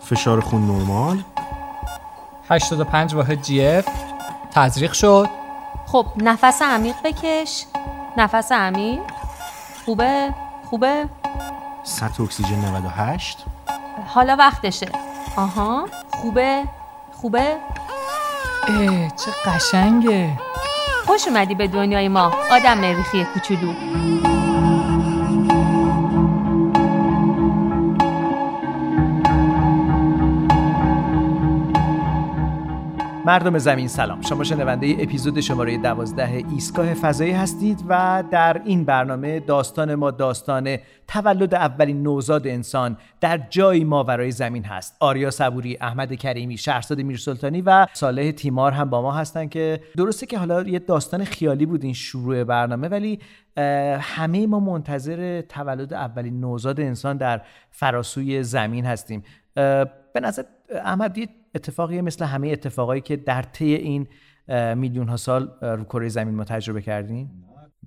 فشار خون نرمال. 85 واحد جی اف. تزریق شد. خب نفس عمیق بکش. نفس عمیق. خوبه؟ خوبه؟ سطح اکسیژن 98 حالا وقتشه. آها. خوبه؟ خوبه؟ اه چه قشنگه. خوش اومدی به دنیای ما. آدم مریخی کوچولو. مردم زمین سلام. شما شنونده اپیزود شماره دوازده ایستگاه فضایی هستید و در این برنامه داستان ما داستان تولد اولین نوزاد انسان در جایی ماورای زمین هست. آریا صبوری احمد کریمی شهرزاد میرسلطانی و صالح تیمار هم با ما هستن که درسته که حالا یه داستان خیالی بود این شروع برنامه ولی همه ما منتظر تولد اولین نوزاد انسان در فراسوی زمین هستیم. به نظر احمد اتفاقی مثل همه اتفاقایی که در طی این میلیون ها سال رو کره زمین ما تجربه کردیم.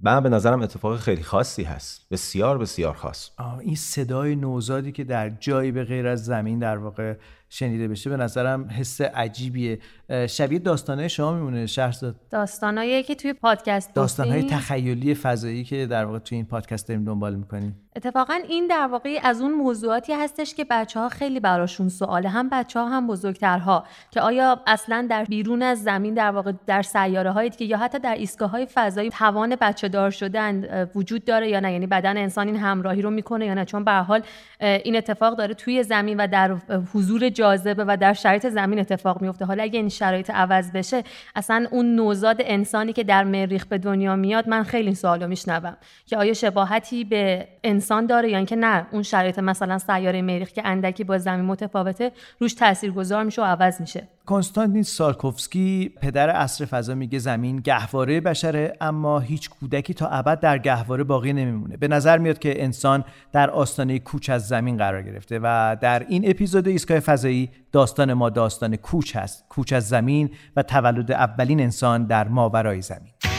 من به نظرم اتفاق خیلی خاصی هست. بسیار بسیار خاص. این صدای نوزادی که در جایی به غیر از زمین در واقع شنیده بشه. به نظرم حس عجیبیه. شبیه داستانه شما میمونه شهرزاد. داستانایی که توی پادکست داستانهای تخیلی فضایی که در واقع توی این پادکست داریم دنبال می‌کنیم. اتفاقا این در واقع از اون موضوعاتی هستش که بچه ها خیلی براشون سواله. هم بچه ها هم بزرگترها. که آیا اصلا در بیرون از زمین در واقع در سیاره هایی که یا حتی در ایستگاه های فضایی توان بچه دار شدن وجود داره یا نه؟ یعنی بدن انسان این همراهی رو می‌کنه یا نه؟ چون به حال این اتفاق داره توی زمین و در حضور جاذبه و در شرایط زمین اتفاق میفته حالا اگه این شرایط عوض بشه اصلا اون نوزاد انسانی که در مریخ به دنیا میاد من خیلی این سوالو میشنوم. که آیا شباهتی به انسان داره یا اینکه نه؟ اون شرایط مثلا سیاره مریخ که اندکی با زمین متفاوته روش تاثیرگذار میشه و عوض میشه. کنستانتین سارکوفسکی پدر عصر فضا میگه زمین گهواره بشره اما هیچ کودکی تا ابد در گهواره باقی نمیمونه. به نظر میاد که انسان در آستانه کوچ از زمین قرار گرفته و در این اپیزود ایستگاه فضایی داستان ما داستان کوچ هست کوچ از زمین و تولد اولین انسان در ماورای زمین.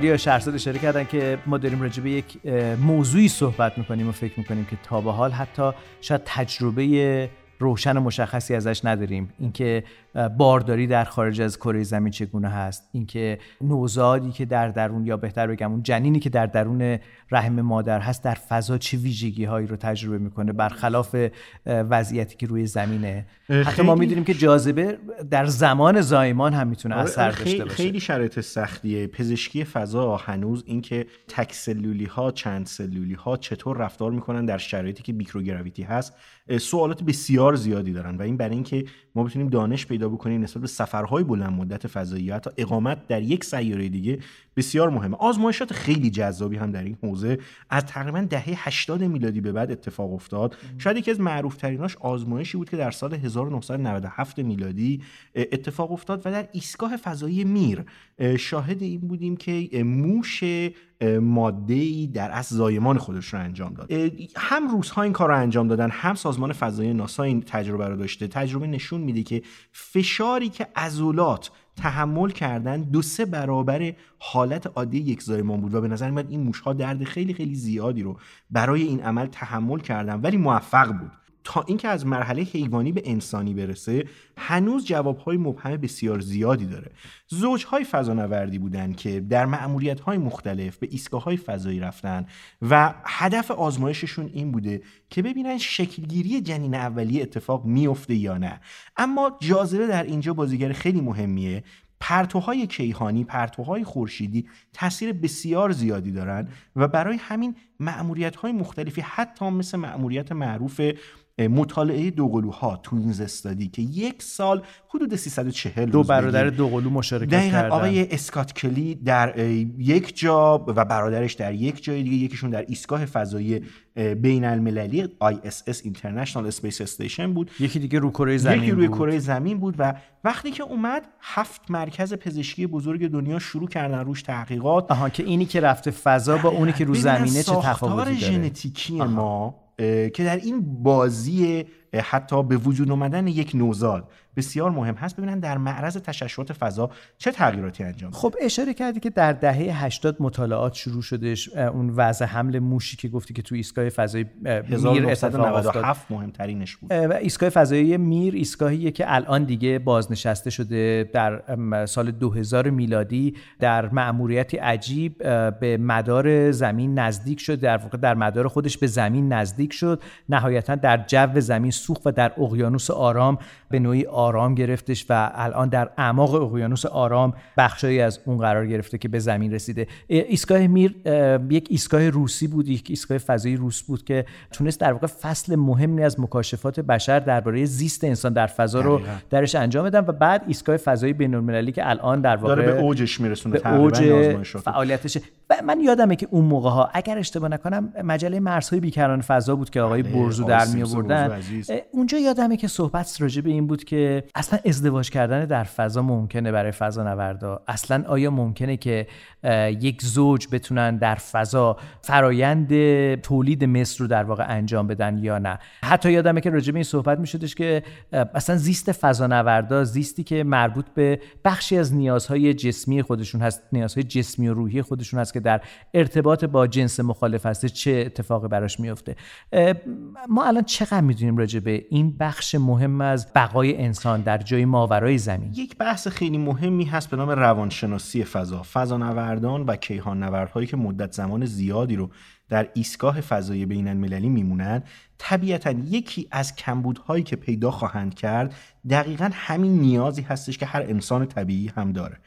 آریا شهرزاد اشاره کردن که ما داریم راجع به یک موضوعی صحبت می‌کنیم و فکر می‌کنیم که تا به حال حتی شاید تجربه روشن و مشخصی ازش نداریم. اینکه بارداری در خارج از کره زمین چگونه هست؟ اینکه نوزادی که در درون یا بهتر بگم اون جنینی که در درون رحم مادر هست در فضا چه ویژگی هایی رو تجربه می‌کنه برخلاف وضعیتی که روی زمینه؟ حتی ما می‌دونیم که جاذبه در زمان زایمان هم می‌تونه آره، اثر داشته باشه. خیلی شرایط سختیه. پزشکی فضا هنوز اینکه تک سلولی ها چند سلولی ها چطور رفتار می‌کنن در شرایطی که میکروگراویتی هست سوالات بسیار زیادی دارن. و این برای اینکه ما بتونیم دانش پیدا بکنیم نسبت به سفرهای بلند مدت فضایی یا حتی اقامت در یک سیاره دیگه بسیار مهمه. آزمایشات خیلی جذابی هم در این حوزه. از تقریبا دهه 80 میلادی به بعد اتفاق افتاد. شاید یکی از معروف تریناش آزمایشی بود که در سال 1997 میلادی اتفاق افتاد و در ایستگاه فضایی میر شاهد این بودیم که موش ماده ای در اصل زایمان خودش رو انجام داد. هم روزها این کار رو انجام دادن هم سازمان فضایی ناسا این تجربه رو داشته. تجربه نشون میده که فشاری که عضلات تحمل کردن دو سه برابر حالت عادی یک زایمان بود و به نظر میاد این موشها درد خیلی خیلی زیادی رو برای این عمل تحمل کردن ولی موفق بود. تا اینکه از مرحله حیوانی به انسانی برسه هنوز جوابهای مبهم بسیار زیادی داره. زوجهای فضانوردی بودن که در های مختلف به های فضایی رفتن و هدف آزمایششون این بوده که ببینن شکلگیری جنین اولیه اتفاق میفته یا نه. اما جاذبه در اینجا بازیگر خیلی مهمیه. پرتوهای کیهانی پرتوهای خورشیدی تاثیر بسیار زیادی دارن و برای همین معمولیت های مختلفی حتی مثل معمولیت معروف مطالعه دوقلوها توینز استادی که یک سال حدود 340 دو برادر دوقلو مشارکت دقیقا آقای اسکات کلی در یک جا و برادرش در یک جای دیگه یکیشون در ایستگاه فضایی بین المللی ISS International Space Station بود. یکی دیگه روی کره زمین یکی روی بود. کره زمین بود و وقتی که اومد هفت مرکز پزشکی بزرگ دنیا شروع کردن روش تحقیقات. آها که اینی که رفته فضا با اونی که رو زمینه چه تفاوتی داره. ژنتیکی ما که در این بازی حتی به وجود اومدن یک نوزاد بسیار مهم هست. ببینن در معرض تشعشعات فضا چه تغییراتی انجام خب اشاره کردی که در دهه 80 مطالعات شروع شدش اون وضع حمل موشی که گفتی که تو ایستگاه فضایی اه، میر اتفاق افتاد. 1997 مهمترینش بود. ایستگاه فضایی میر ایستگاهیه که الان دیگه بازنشسته شده در سال 2000 میلادی در مأموریتی عجیب به مدار زمین نزدیک شد. در واقع در مدار خودش به زمین نزدیک شد. نهایتا در جو زمین سوخت و در اقیانوس آرام به نوعی آرام گرفتش و الان در اعماق اقیانوس آرام بخشایی از اون قرار گرفته که به زمین رسیده اه، ایستگاه میر یک ایستگاه روسی بود یک ایستگاه فضایی روس بود که تونست در واقع فصل مهمی از مکاشفات بشر درباره زیست انسان در فضا رو. درش انجام بدن و بعد ایستگاه فضایی بین‌المللی که الان در واقع داره به اوجش میرسونه به تقریباً اوج. فعالیتشه و من یادمه که اون موقع ها اگر اشتباه نکنم مجله مرزهای بیکران فضا بود که آقای بله، برزو در می آوردن. اونجا یادمه که صحبت راجع به این بود که اصلا ازدواج کردن در فضا ممکنه برای فضا نوردا اصلا آیا ممکنه که یک زوج بتونن در فضا فرایند تولید مثل رو در واقع انجام بدن یا نه؟ حتی یادمه که راجع به این صحبت می شدش که اصلا زیست فضانوردا زیستی که مربوط به بخشی از نیازهای جسمی خودشون هست نیازهای جسمی و روحی خودشون هست که در ارتباط با جنس مخالف هست چه اتفاقی براش میفته ما الان چقدر می‌دونیم راجع به این بخش مهم از بقای انسان در جای ماورای زمین. یک بحث خیلی مهمی هست به نام روانشناسی فضا فضانوردان و کیهان نوردهایی که مدت زمان زیادی رو در ایستگاه فضایی بین المللی میمونن. طبیعتا یکی از کمبودهایی که پیدا خواهند کرد دقیقا همین نیازی هستش که هر انسان طبیعی هم داره.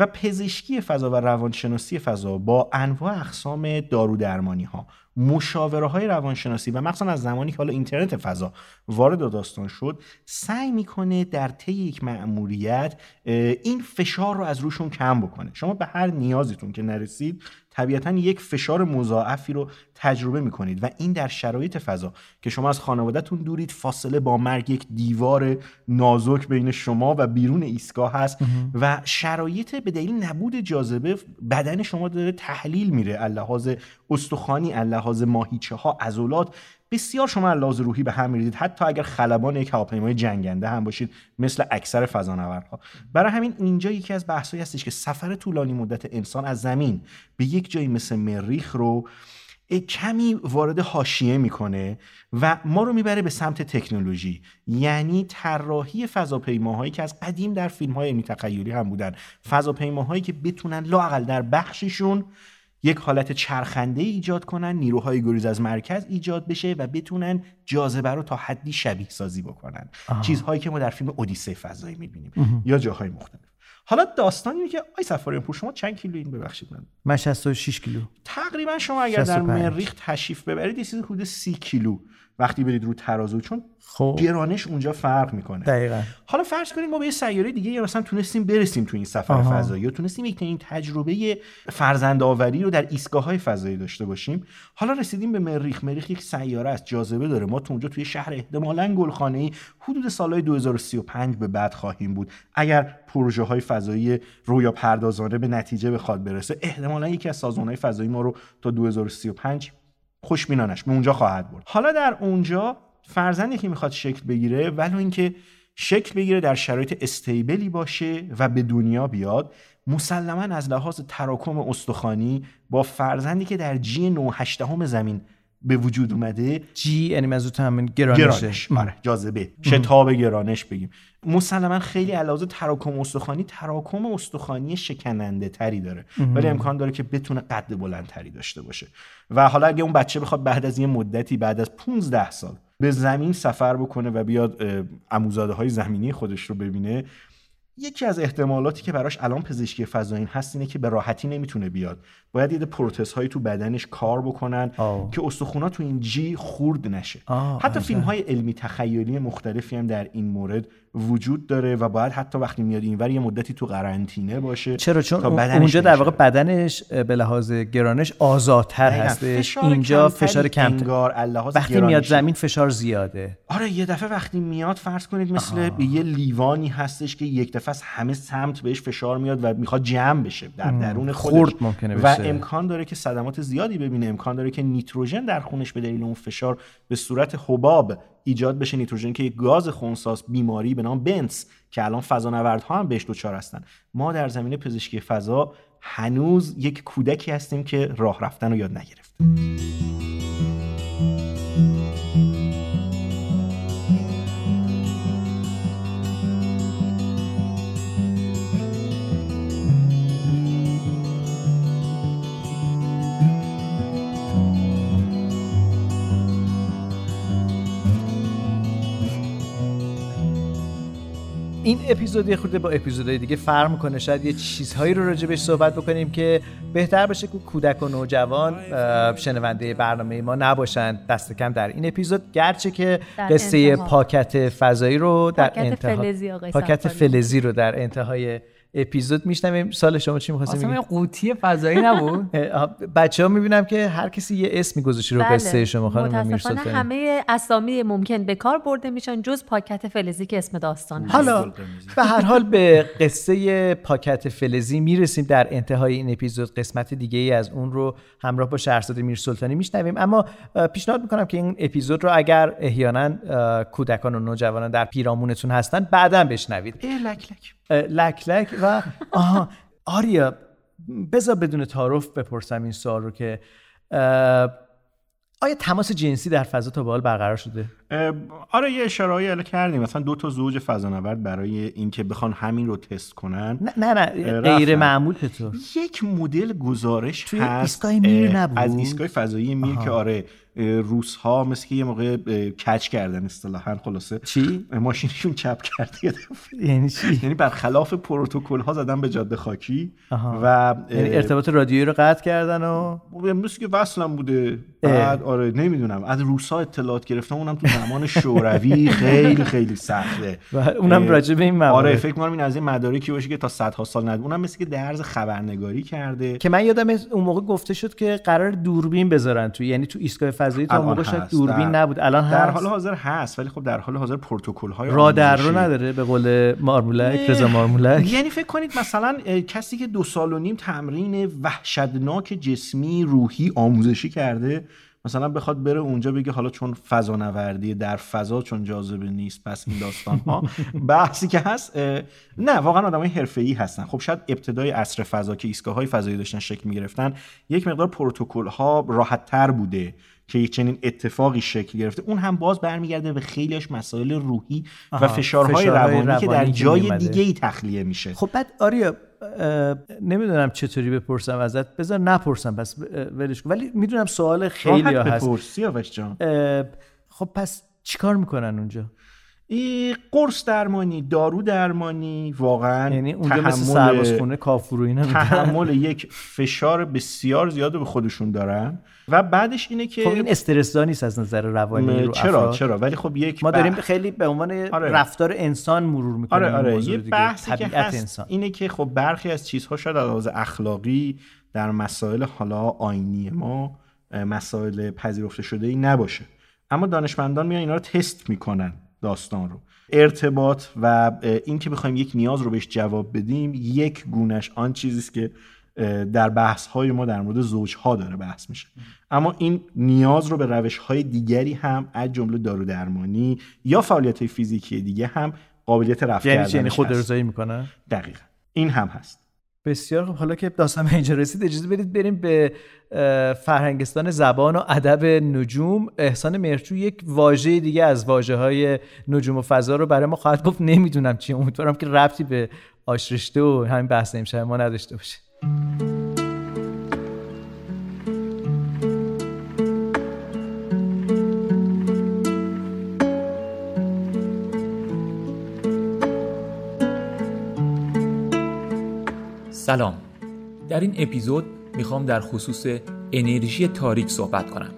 و پزشکی فضا و روانشناسی فضا با انواع اقسام دارو درمانی ها مشاوره های روانشناسی و مخصوصا از زمانی که حالا اینترنت فضا وارد داستان شد سعی می‌کنه در طی یک مأموریت این فشار رو از روشون کم بکنه. شما به هر نیازتون که نرسید طبیعتا یک فشار مضاعفی رو تجربه می‌کنید و این در شرایط فضا که شما از خانوادهتون دورید فاصله با مرگ یک دیوار نازک بین شما و بیرون ایستگاه هست و شرایط به دلیل نبود جاذبه بدن شما داره تحلیل میره اللحاظ استخوانی اللحاظ ماهیچه ها عضلات. بسیار شما از روحی به هم میریزید. حتی اگر خلبان یک هواپیمای جنگنده هم باشید مثل اکثر فضانوردها برای همین اینجا یکی از بحثایی هستش که سفر طولانی مدت انسان از زمین به یک جایی مثل مریخ رو کمی وارد حاشیه می‌کنه و ما رو می‌بره به سمت تکنولوژی. یعنی طراحی فضاپیماهایی که از قدیم در فیلم های هم بودن. فضاپیماهایی که بتونن لاقل در بخششون یک حالت چرخنده ایجاد کنن نیروهای گریز از مرکز ایجاد بشه و بتونن جاذبه رو تا حدی شبیه سازی بکنن. چیزهایی که ما در فیلم اودیسه فضایی می‌بینیم یا جاهای مختلف. حالا داستان اینه که آی سفاریان پور شما چند کیلو این؟ ببخشید من. من 66 کیلو. تقریبا شما اگر در 65. مریخ تشریف ببرید یه چیزی حدود سی کیلو. وقتی برید رو ترازو چون خب. گرانش اونجا فرق می‌کنه. دقیقا. حالا فرض کنید ما به یه سیاره دیگه یا مثلا تونستیم برسیم تو این سفر آها. فضایی یا تونستیم یک این تجربه فرزندآوری رو در ایستگاه های فضایی داشته باشیم حالا رسیدیم به مریخ. مریخ یک سیاره است جاذبه داره. ما تو اونجا توی شهر احتمالاً گلخانه ای حدود سالهای 2035 به بعد خواهیم بود. اگر پروژه های فضایی رویا پردازانه به نتیجه بخواد برسه احتمالاً یکی از سازمان های فضایی ما رو تا 2035 خوشبینانش به اونجا خواهد برد. حالا در اونجا فرزندی که می‌خواد شکل بگیره ولو اینکه شکل بگیره در شرایط استیبلی باشه و به دنیا بیاد مسلما از لحاظ تراکم استخوانی با فرزندی که در جی 9 زمین به وجود اومده جی یعنی منظورت همین گرانشه گرانش. آره جاذبه. شتاب گرانش بگیم. مسلما خیلی علاوه تراکم استخوانی تراکم استخوانی شکننده تری داره. ولی امکان داره که بتونه قد بلندتری داشته باشه. و حالا اگه اون بچه بخواد بعد از یه مدتی بعد از 15 سال به زمین سفر بکنه و بیاد اه، عموزاده های زمینی خودش رو ببینه یکی از احتمالاتی که براش الان پزشکی فضایی هست اینه که به راحتی نمی‌تونه بیاد. باید یه پروتز هایی تو بدنش کار بکنن آه. که استخونا تو این جی خورد نشه آه، حتی. فیلم های علمی تخیلی مختلفی هم در این مورد وجود داره و باید حتی وقتی میاد اینور یه مدتی تو قرنطینه باشه چرا چون تا بدنش اونجا در واقع. بدنش به لحاظ گرانش آزادتر. هستش فشار اینجا فشار کمتر وقتی میاد. زمین فشار زیاده آره یه دفعه وقتی میاد فرض کنید مثل یه لیوانی هستش که یک دفعه از همه سمت بهش فشار میاد و می‌خواد جمع بشه در درون خودش خرد ممکنه و بشه. امکان داره که صدمات زیادی ببینه امکان داره که نیتروژن در خونش به دلیل اون فشار به صورت حباب ایجاد بشه. نیتروژن که یک گاز خونساز بیماری به نام بنس که الان فضانوردها هم بهش دچار هستن. ما در زمینه پزشکی فضا هنوز یک کودکی هستیم که راه رفتن رو یاد نگرفت این اپیزود یه خورده با اپیزودهای دیگه فرق می‌کنه شاید یه چیزهایی رو راجبش صحبت بکنیم که بهتر باشه که کودک و نوجوان شنونده برنامه ما نباشند دست کم در این اپیزود گرچه که قصه انتها. پاکت فضایی رو در پاکت انتها فلزی پاکت. فلزی رو در انتهای اپیزود میشنویم. سال شما چی می‌خواستیم اصلا قوطی فضایی نبود. بچه ها می‌بینم که هر کسی یه اسمی گذاشته رو بله. قصه شما خانم متاسفانه همه اسامی ممکن به کار برده میشن جز پاکت فلزی که اسم داستان هست. حالا به هر حال به قصه پاکت فلزی می‌رسیم در انتهای این اپیزود. قسمت دیگه ای از اون رو همراه با شهرزاد میر سلطانی میشنویم. اما پیشنهاد می‌کنم که این اپیزود رو اگر احیانا کودکان و نوجوانان در پیرامونتون هستن بعدا بشنوید. لک لک. لک لک و آها آریا بذار بدون تعارف بپرسم این سوال رو که آیا تماس جنسی در فضا تا به حال برقرار شده؟ آره یه اشاره‌ای اله کردیم. مثلا دو تا زوج فضانورد برای اینکه بخوان همین رو تست کنن. نه نه, نه. غیر معمول چطور یک مدل گزارش توی هست ایستگاه میر نبود؟ از ایستگاه فضایی میر که آره روس ها مثل که یه موقع کچ کردن اصطلاحا خلاصه. چی؟ ماشینشون چپ کرد. یعنی چی؟ یعنی برخلاف پروتکل ها زدن به جاده خاکی آها. و یعنی ارتباط رادیویی رو قطع کردن و؟ مثل که وصلم بوده. بعد آره نمی‌دونم. از روسا اطلاعات گرفتم اونم تو زمان شوروی خیلی خیلی سخته. اونم راجع به این موارد. آره فکر کنم این از این مدارکی باشه که تا صدها سال نداره اونم مثل که درز خبرنگاری کرده. که من یادم اون موقع گفته شد که قرار دوربین بذارن تو یعنی تو ایستگاه فضایی تا موقع شاید. دوربین در- نبود. الان در هست. حال حاضر هست ولی خب در حال حاضر پروتکل های رادر رو آموزشی- نداره به قول مارمولک رضا مارمولک. یعنی فکر کنید مثلا کسی که دو سال و نیم تمرین وحشتناک جسمی روحی آموزشی کرده مثلا بخواد بره اونجا بگه حالا چون فضا نوردی در فضا چون جاذبه نیست پس این داستان ها بحثی که هست نه واقعا آدمای حرفه‌ای هستن. خب شاید ابتدای عصر فضا که ایستگاه های فضایی داشتن شکل می‌گرفتن یک مقدار پروتکل ها راحت تر بوده. که یک چنین اتفاقی شکل گرفته اون هم باز برمیگرده به خیلیش مسائل روحی و فشارهای, فشارهای روانی, که در روانی که جای می‌اومده. دیگه ای تخلیه میشه. خب بعد آریا نمی‌دونم چطوری بپرسم ازت. بذار نپرسم پس ولش کن. ولی می‌دونم سوال خیلی راحت هست. بپرس جان. خب پس چیکار می‌کنن اونجا؟ ای قرص درمانی دارو درمانی واقعا یعنی اونجا مثل تحمل- سربازخونه کافور و اینا؟ تحمل یک فشار بسیار زیاد به خودشون دارن. و بعدش اینه که خب این استرسدا نیست از نظر روانی رو چرا افراد؟ چرا ولی خب یک ما داریم بح- خیلی به عنوان آره. رفتار انسان مرور می‌کنیم آره آره یه. بحثی که هست انسان اینه که خب برخی از چیزها شاید از لحاظ اخلاقی در مسائل حالا آینی ما مسائل پذیرفته شده ای نباشه اما دانشمندان میان اینا رو تست می‌کنن داستان رو ارتباط و اینکه بخوایم یک نیاز رو بهش جواب بدیم یک گونش آن چیزی که در بحث های ما در مورد زوجها داره بحث میشه. اما این نیاز رو به روش های دیگری هم از جمله دارو درمانی یا فعالیت های فیزیکی دیگه هم قابلیت رفع یعنی چی؟ یعنی خود. ارزایی می‌کنن دقیقا. این هم هست. بسیار خب حالا که داستان به اینجا رسید اجازه بدید بریم به فرهنگستان زبان و ادب نجوم. احسان مرچو یک واژه دیگه از واژه های نجوم و فضا رو برای ما خواهد گفت. نمی‌دونم چی. امیدوارم که ربطی به آشرشته و همین بحث امشب ما نداشته باشه. سلام. در این اپیزود می‌خوام در خصوص انرژی تاریک صحبت کنم.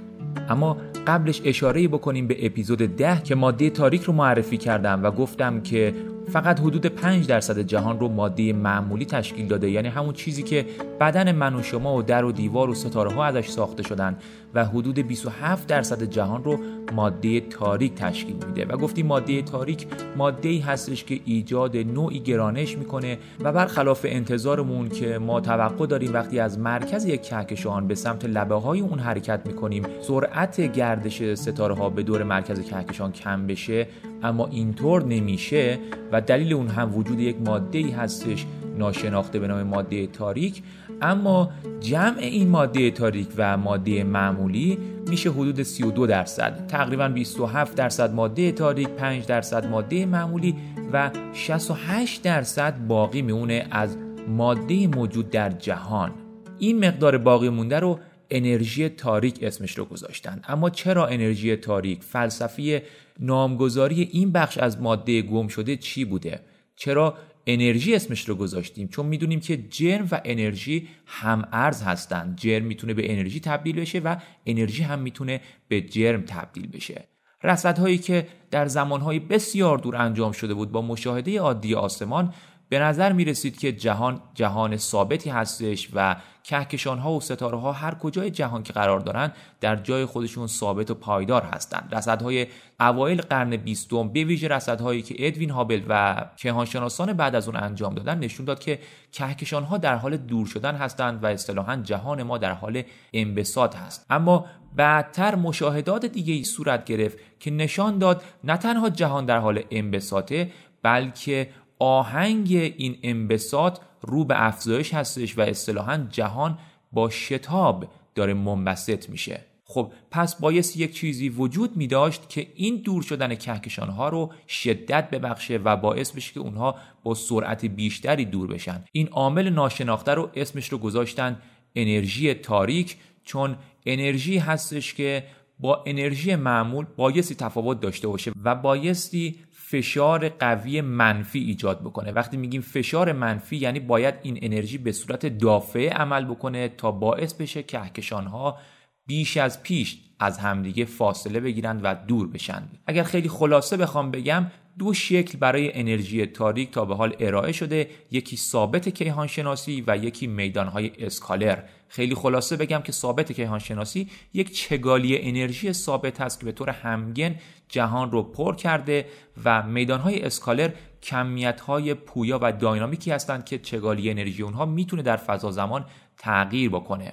اما قبلش اشاره بکنیم به اپیزود ده که ماده تاریک رو معرفی کردم و گفتم که فقط حدود 5 درصد جهان رو ماده معمولی تشکیل داده یعنی همون چیزی که بدن من و شما و در و دیوار و ستاره ها ازش ساخته شدن و حدود 27 درصد جهان رو ماده تاریک تشکیل میده. و گفتیم ماده تاریک ماده ای هستش که ایجاد نوعی گرانش می‌کنه و برخلاف انتظارمون که ما توقع داریم وقتی از مرکز یک کهکشان به سمت لبه های اون حرکت می‌کنیم سرعت گردش ستاره ها به دور مرکز کهکشان کم بشه اما اینطور نمیشه و دلیل اون هم وجود یک ماده هستش ناشناخته به نام ماده تاریک اما جمع این ماده تاریک و ماده معمولی میشه حدود 32 درصد. تقریبا 27 درصد ماده تاریک 5 درصد ماده معمولی و 68 درصد باقی میونه از ماده موجود در جهان. این مقدار باقی مونده رو انرژی تاریک اسمش رو گذاشتن. اما چرا انرژی تاریک؟ فلسفی نامگذاری این بخش از ماده گم شده چی بوده؟ چرا انرژی اسمش رو گذاشتیم؟ چون می‌دونیم که جرم و انرژی هم ارز هستند. جرم می‌تونه به انرژی تبدیل بشه و انرژی هم می‌تونه به جرم تبدیل بشه. رصدهایی که در زمانهای بسیار دور انجام شده بود با مشاهده عادی آسمان به نظر می رسید که جهان جهان ثابتی هستش و کهکشان ها و ستاره ها هر کجای جهان که قرار دارند در جای خودشون ثابت و پایدار هستند رصدهای اوایل قرن بیستم به ویژه رصدهایی که ادوین هابل و کهانشناسان بعد از اون انجام دادن نشون داد که کهکشان ها در حال دور شدن هستند و اصطلاحا جهان ما در حال انبساط هست. اما بعدتر مشاهدات دیگه ای صورت گرفت که نشان داد نه تنها جهان در حال انبساطه بلکه آهنگ این انبساط رو به افزایش هستش و اصطلاحا جهان با شتاب داره منبسط میشه. خب پس بایست یک چیزی وجود می داشت که این دور شدن کهکشان ها رو شدت ببخشه و باعث بشه که اونها با سرعت بیشتری دور بشن. این عامل ناشناخته رو اسمش رو گذاشتن انرژی تاریک چون انرژی هستش که با انرژی معمول بایستی تفاوت داشته باشه و بایستی فشار قوی منفی ایجاد بکنه. وقتی میگیم فشار منفی یعنی باید این انرژی به صورت دافعه عمل بکنه تا باعث بشه کهکشان ها بیش از پیش از همدیگه فاصله بگیرند و دور بشن. اگر خیلی خلاصه بخوام بگم دو شکل برای انرژی تاریک تا به حال ارائه شده. یکی ثابت کیهان شناسی و یکی میدانهای اسکالر. خیلی خلاصه بگم که ثابت کیهان شناسی یک چگالی انرژی ثابت هست که به طور همگن جهان رو پر کرده و میدانهای اسکالر کمیتهای پویا و داینامیکی هستند که چگالی انرژی اونها می‌تونه در فضا زمان تغییر بکنه.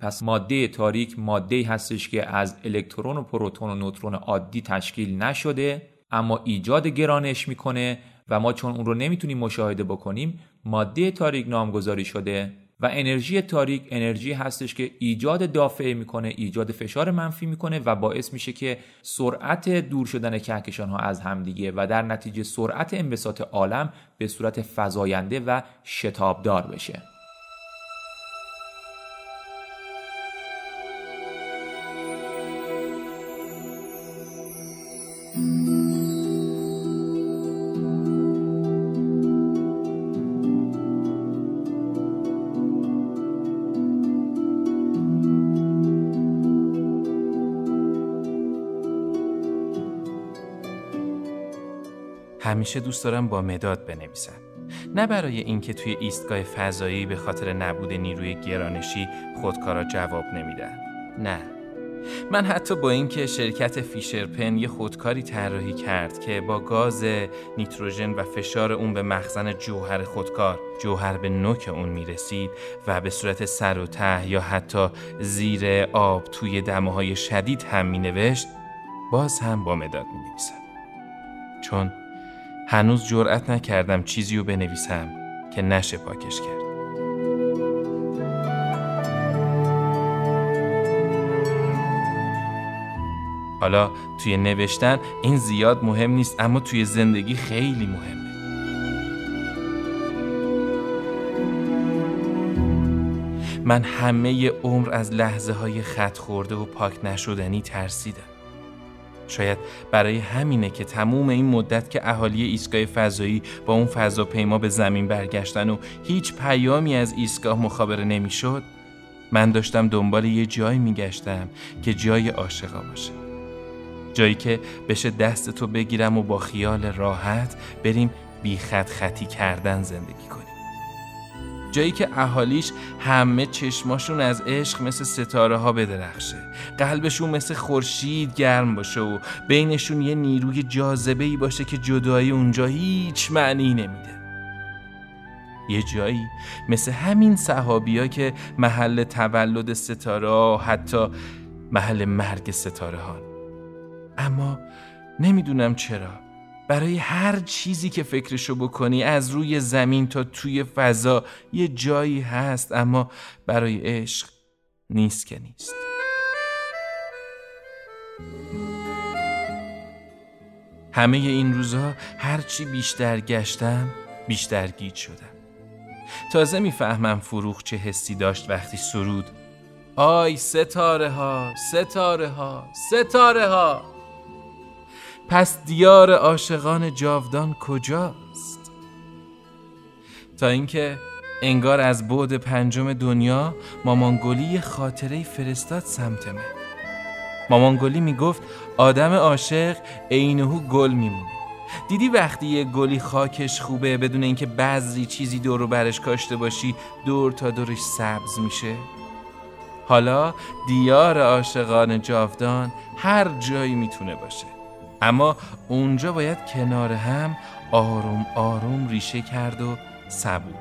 پس ماده تاریک ماده هستش که از الکترون و پروتون و نوترون عادی تشکیل نشده. اما ایجاد گرانش می‌کنه و ما چون اون رو نمی‌تونیم مشاهده بکنیم ماده تاریک نامگذاری شده و انرژی تاریک انرژی هستش که ایجاد دافعه می‌کنه ایجاد فشار منفی می‌کنه و باعث میشه که سرعت دور شدن کهکشان ها از همدیگه و در نتیجه سرعت انبساط عالم به صورت فزاینده و شتابدار بشه. همیشه دوست دارم با مداد بنویسم. نه برای اینکه توی ایستگاه فضایی به خاطر نبود نیروی گرانشی خودکارا جواب نمیدن نه. من حتی با اینکه شرکت فیشرپن یه خودکاری طراحی کرد که با گاز نیتروژن و فشار اون به مخزن جوهر خودکار جوهر به نوک اون می‌رسید و به صورت سر و ته یا حتی زیر آب توی دماهای شدید هم مینوشت باز هم با مداد می نویسم چون هنوز جرأت نکردم چیزی رو بنویسم که نشه پاکش کرد. حالا توی نوشتن این زیاد مهم نیست اما توی زندگی خیلی مهمه. من همه عمر از لحظه های خط خورده و پاک نشدنی ترسیدم. شاید برای همینه که تموم این مدت که اهالی ایستگاه فضایی با اون فضاپیما به زمین برگشتن و هیچ پیامی از ایستگاه مخابره نمی‌شد من داشتم دنبال یه جایی میگشتم که جای عاشقا باشه. جایی که بشه دست تو بگیرم و با خیال راحت بریم بی خط خطی کردن زندگی کنیم. جایی که اهالیش همه چشماشون از عشق مثل ستاره ها بدرخشه. قلبشون مثل خورشید گرم باشه و بینشون یه نیروی جاذبه ای باشه که جدایی اونجا هیچ معنی نمیده. یه جایی مثل همین صحابی که محل تولد ستاره حتی محل مرگ ستاره ها اما نمی‌دونم چرا. برای هر چیزی که فکرشو بکنی از روی زمین تا توی فضا یه جایی هست اما برای عشق نیست که نیست. همه این روزها هرچی بیشتر گشتم بیشتر گیج شدم. تازه می‌فهمم فروخ چه حسی داشت وقتی سرود. آی ستاره ها ستاره ها ستاره ها پس دیار عاشقان جاودان کجاست؟ تا اینکه انگار از بعد پنجم دنیا مامانگلی خاطره فرستاد سمت من. مامانگلی می‌گفت آدم عاشق عینهو گل میمونه. دیدی وقتی یه گلی خاکش خوبه بدون اینکه بعضی چیزی دور و برش کاشته باشی دور تا دورش سبز میشه؟ حالا دیار عاشقان جاودان هر جایی می‌تونه باشه. اما اونجا باید کنار هم آروم آروم ریشه کرد و صبور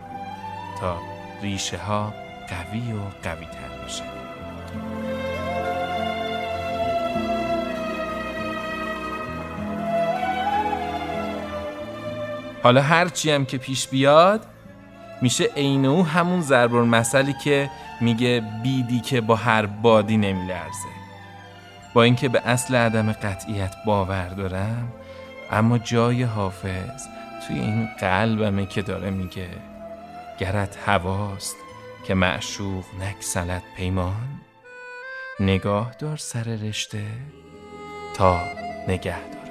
تا ریشه ها قوی و قوی تر بشه. حالا هرچی هم که پیش بیاد میشه عین او همون ضرب مسئله که میگه بیدی که با هر بادی نمیلرزه. با اینکه به اصل عدم قطعیت باور دارم اما جای حافظ توی این قلبمه که داره میگه گرت هواست که معشوق نکسلت پیمان. نگاه دار سر رشته تا نگه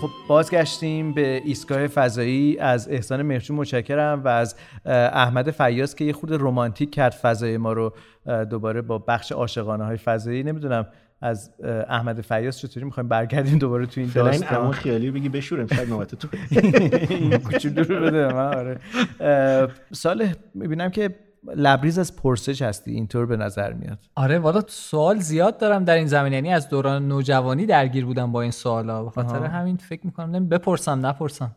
خب بازگشتیم به ایستگاه فضایی. از احسان مهرچون متشکرم و از احمد فیاض که یه خود رمانتیک کرد فضای ما رو دوباره با بخش عاشقانه های فضایی. نمی‌دونم از احمد فیاض چطوری می‌خوایم برگردیم دوباره تو این داستان؟ این خیالی بگی بشورم شاید نوبت تو. این کوچولو رو بده من آره. سال می‌بینم که لبریز از پرسش هستی اینطور به نظر میاد. آره والا سوال زیاد دارم در این زمین یعنی از دوران نوجوانی درگیر بودم با این سوالا. به خاطر همین فکر می‌کنم بپرسم نپرسم.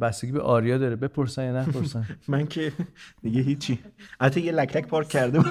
بستگی به آریا داره. بپرسن یا نپرسن. من که دیگه هیچی. حتی یه لک لک پارک کرده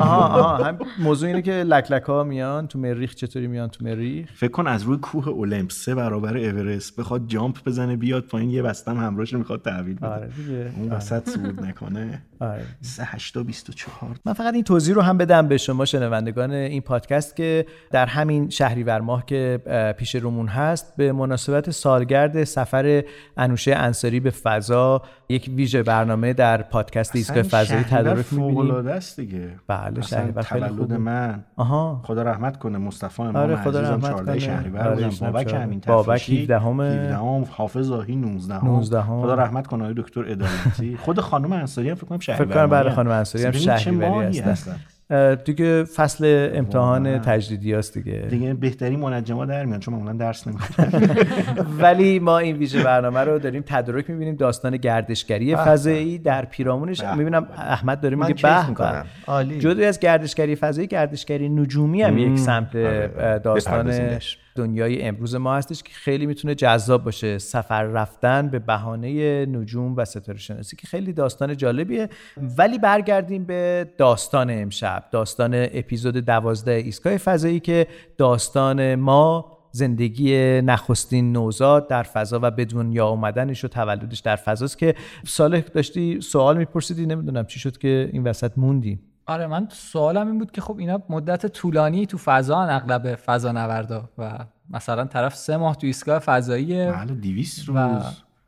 آها آها. هم موضوع اینه که لک لک ها میان. تو مریخ چطوری میان تو مریخ؟ فکر کن از روی کوه اولمپ سه برابر اورست. بخواد جامپ بزنه بیاد پایین یه بستم همراهش می‌خواد تحویل بده. آره دیگه. اون وسط صعود نکنه. آره. 3 8 24 من فقط این توضیح رو هم بدم به شما شنوندگان این پادکست که در همین شهریور ماه که پیش رومون هست به مناسبت سالگرد سفر انوشه انصاری به فضا یک ویژه برنامه در پادکست ایستگاه فضایی تدارک می‌بینیم. است دیگه. بله شهریور خیلی تولد من. آها. خدا رحمت کنه مصطفی امام آره خدا رحمت 14 شهریور آره بودم بابک همین بابک 17 همه 17 حافظ آهی 19 19 خدا رحمت کنه آقای دکتر ادالتی خود خانم انصاری هم فکر کنم شهریور فکر کنم بله خانم انصاری هم شهریوری هستن؟ دیگه فصل امتحان تجدیدی هست دیگه. دیگه بهتری منجما در میان چون معمولا درس نمی‌خونن ولی ما این ویژه برنامه رو داریم تدارک می‌بینیم داستان گردشگری فضایی در پیرامونش. می‌بینم احمد داره میگه به عالی. جدا از گردشگری فضایی گردشگری نجومی هم یک سمت آره. داستان دنیای امروز ما هستش که خیلی می‌تونه جذاب باشه. سفر رفتن به بهانه نجوم و ستاره شناسی که خیلی داستان جالبیه. ولی برگردیم به داستان امشب. داستان اپیزود دوازده ایستگاه فضایی که داستان ما زندگی نخستین نوزاد در فضا و به دنیا اومدنش و تولدش در فضاست که صالح داشتی سوال میپرسیدی. نمی‌دونم چی شد که این وسط موندی. آره من سوالم این بود که خب اینا مدت طولانی تو فضا اغلب فضا نوردا و مثلا طرف سه ماه تو ایستگاه فضاییه بله 200 روز و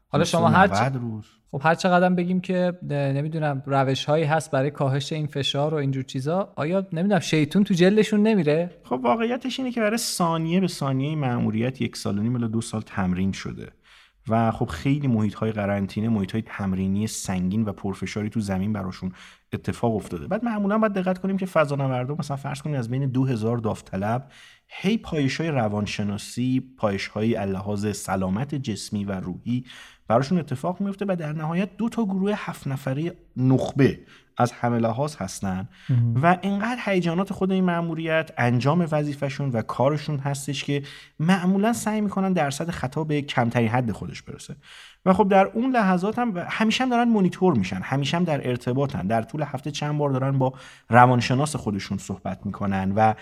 حالا شما هر 290 چ- روز. خب هر چقدر بگیم که نمی‌دونم روش هایی هست برای کاهش این فشار و اینجور چیزا آیا نمی‌دونم شیطون تو جلدشون نمیره؟ خب واقعیتش اینه که برای ثانیه به ثانیه مأموریت یک سال و نیم دو سال تمرین شده. و خب خیلی محیط های قرنطینه محیط های تمرینی سنگین و پرفشاری تو زمین براشون اتفاق افتاده. بعد معمولا باید دقت کنیم که فضانوردا مثلا فرض کنید از بین 2000 داوطلب هی پایش های روانشناسی پایش های لحاظ سلامت جسمی و روحی براشون اتفاق میفته و در نهایت دو تا گروه هفت نفره نخبه از همه لحاظ هستن و انقدر هیجانات خود این مأموریت انجام وظیفهشون و کارشون هستش که معمولا سعی می‌کنن درصد خطا به کمترین حد خودش برسه. و خب در اون لحظات هم همیشه هم دارن مونیتور میشن همیشه هم در ارتباطن. در طول هفته چند بار دارن با روانشناس خودشون صحبت می‌کنن و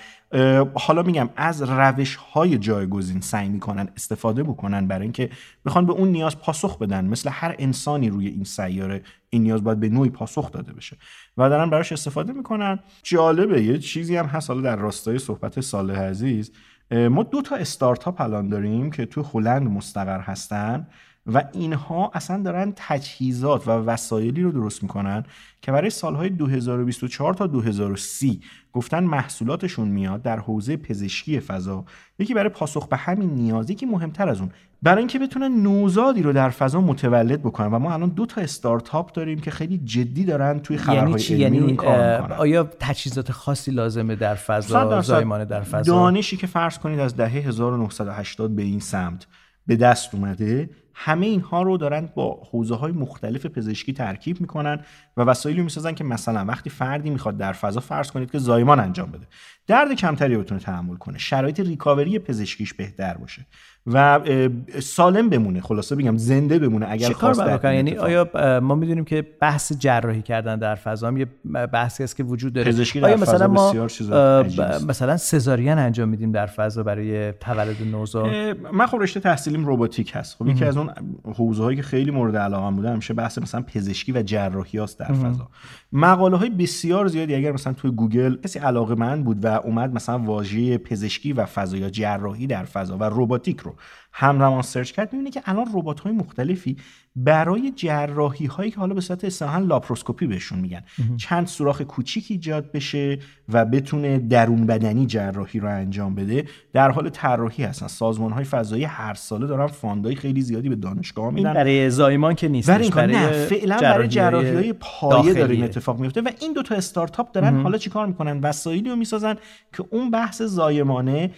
حالا میگم از روش های جایگزین سعی می‌کنن استفاده بکنن برای اینکه بخوان به اون نیاز پاسخ بدن. مثل هر انسانی روی این سیاره این نیاز باید به نوعی پاسخ داده بشه و دارن براش استفاده می‌کنن. جالبه یه چیزی هم هست حالا در راستای صحبت صالح عزیز ما دو تا استارتاپ الان داریم که تو هلند مستقر هستن. و اینها اصلا دارن تجهیزات و وسایلی رو درست می‌کنن که برای سالهای 2024 تا 2030 گفتن محصولاتشون میاد در حوزه پزشکی فضا. یکی برای پاسخ به همین نیاز یکی مهمتر از اون برای اینکه بتونن نوزادی رو در فضا متولد بکنن. و ما الان دو تا استارتاپ داریم که خیلی جدی دارن توی خبرهای یعنی چی؟ علمی یعنی کار می‌کنن. آیا تجهیزات خاصی لازمه در فضا زایمان در فضا؟ دانشی که فرض کنید از دهه 1980 به این سمت به دست اومده همه اینها رو دارن با حوزه های مختلف پزشکی ترکیب می‌کنن و وسایلی می‌سازن که مثلا وقتی فردی می‌خواد در فضا فرض کنید که زایمان انجام بده. درد کمتری رو بتونه تحمل کنه. شرایط ریکاوری پزشکیش بهتر باشه. و سالم بمونه. خلاصه بگم زنده بمونه اگر خواست یعنی. آیا ما می‌دونیم که بحث جراحی کردن در فضا هم یه بحثی است که وجود داره. پزشکی در آیا فضا مثلا ما بسیار مثلا سزارین انجام میدیم در فضا برای تولد نوزاد؟ من خب رشته تحصیلیم روباتیک هست. خب یکی از اون حوزه هایی که خیلی مورد علاقه بوده همیشه بحث مثلا پزشکی و جراحی هاست در فضا. مقاله های بسیار زیادی اگر مثلا توی گوگل کسی علاقه‌مند بود و اومد مثلا واژه پزشکی و فضا یا جراحی در فضا و روباتیک رو همزمان search کرد می‌بینه که الان ربات های مختلفی برای جراحی هایی که حالا به صورت اصطلاحا لاپروسکوپی بهشون میگن. چند سوراخ کوچیک ایجاد بشه و بتونه درون بدنی جراحی رو انجام بده. در حال طراحی هستن. سازمان های فضایی هر ساله دارن fund های خیلی زیادی به دانشگاها میدن. برای زایمان که نیست برای این کار نه فعلا برای جراحی های پایه داره این اتفاق میفته و این دو تا استارتاپ دارن حالا چیکار می‌کنن؟ وسایلی رو می‌سازن که اون بحث زایمانه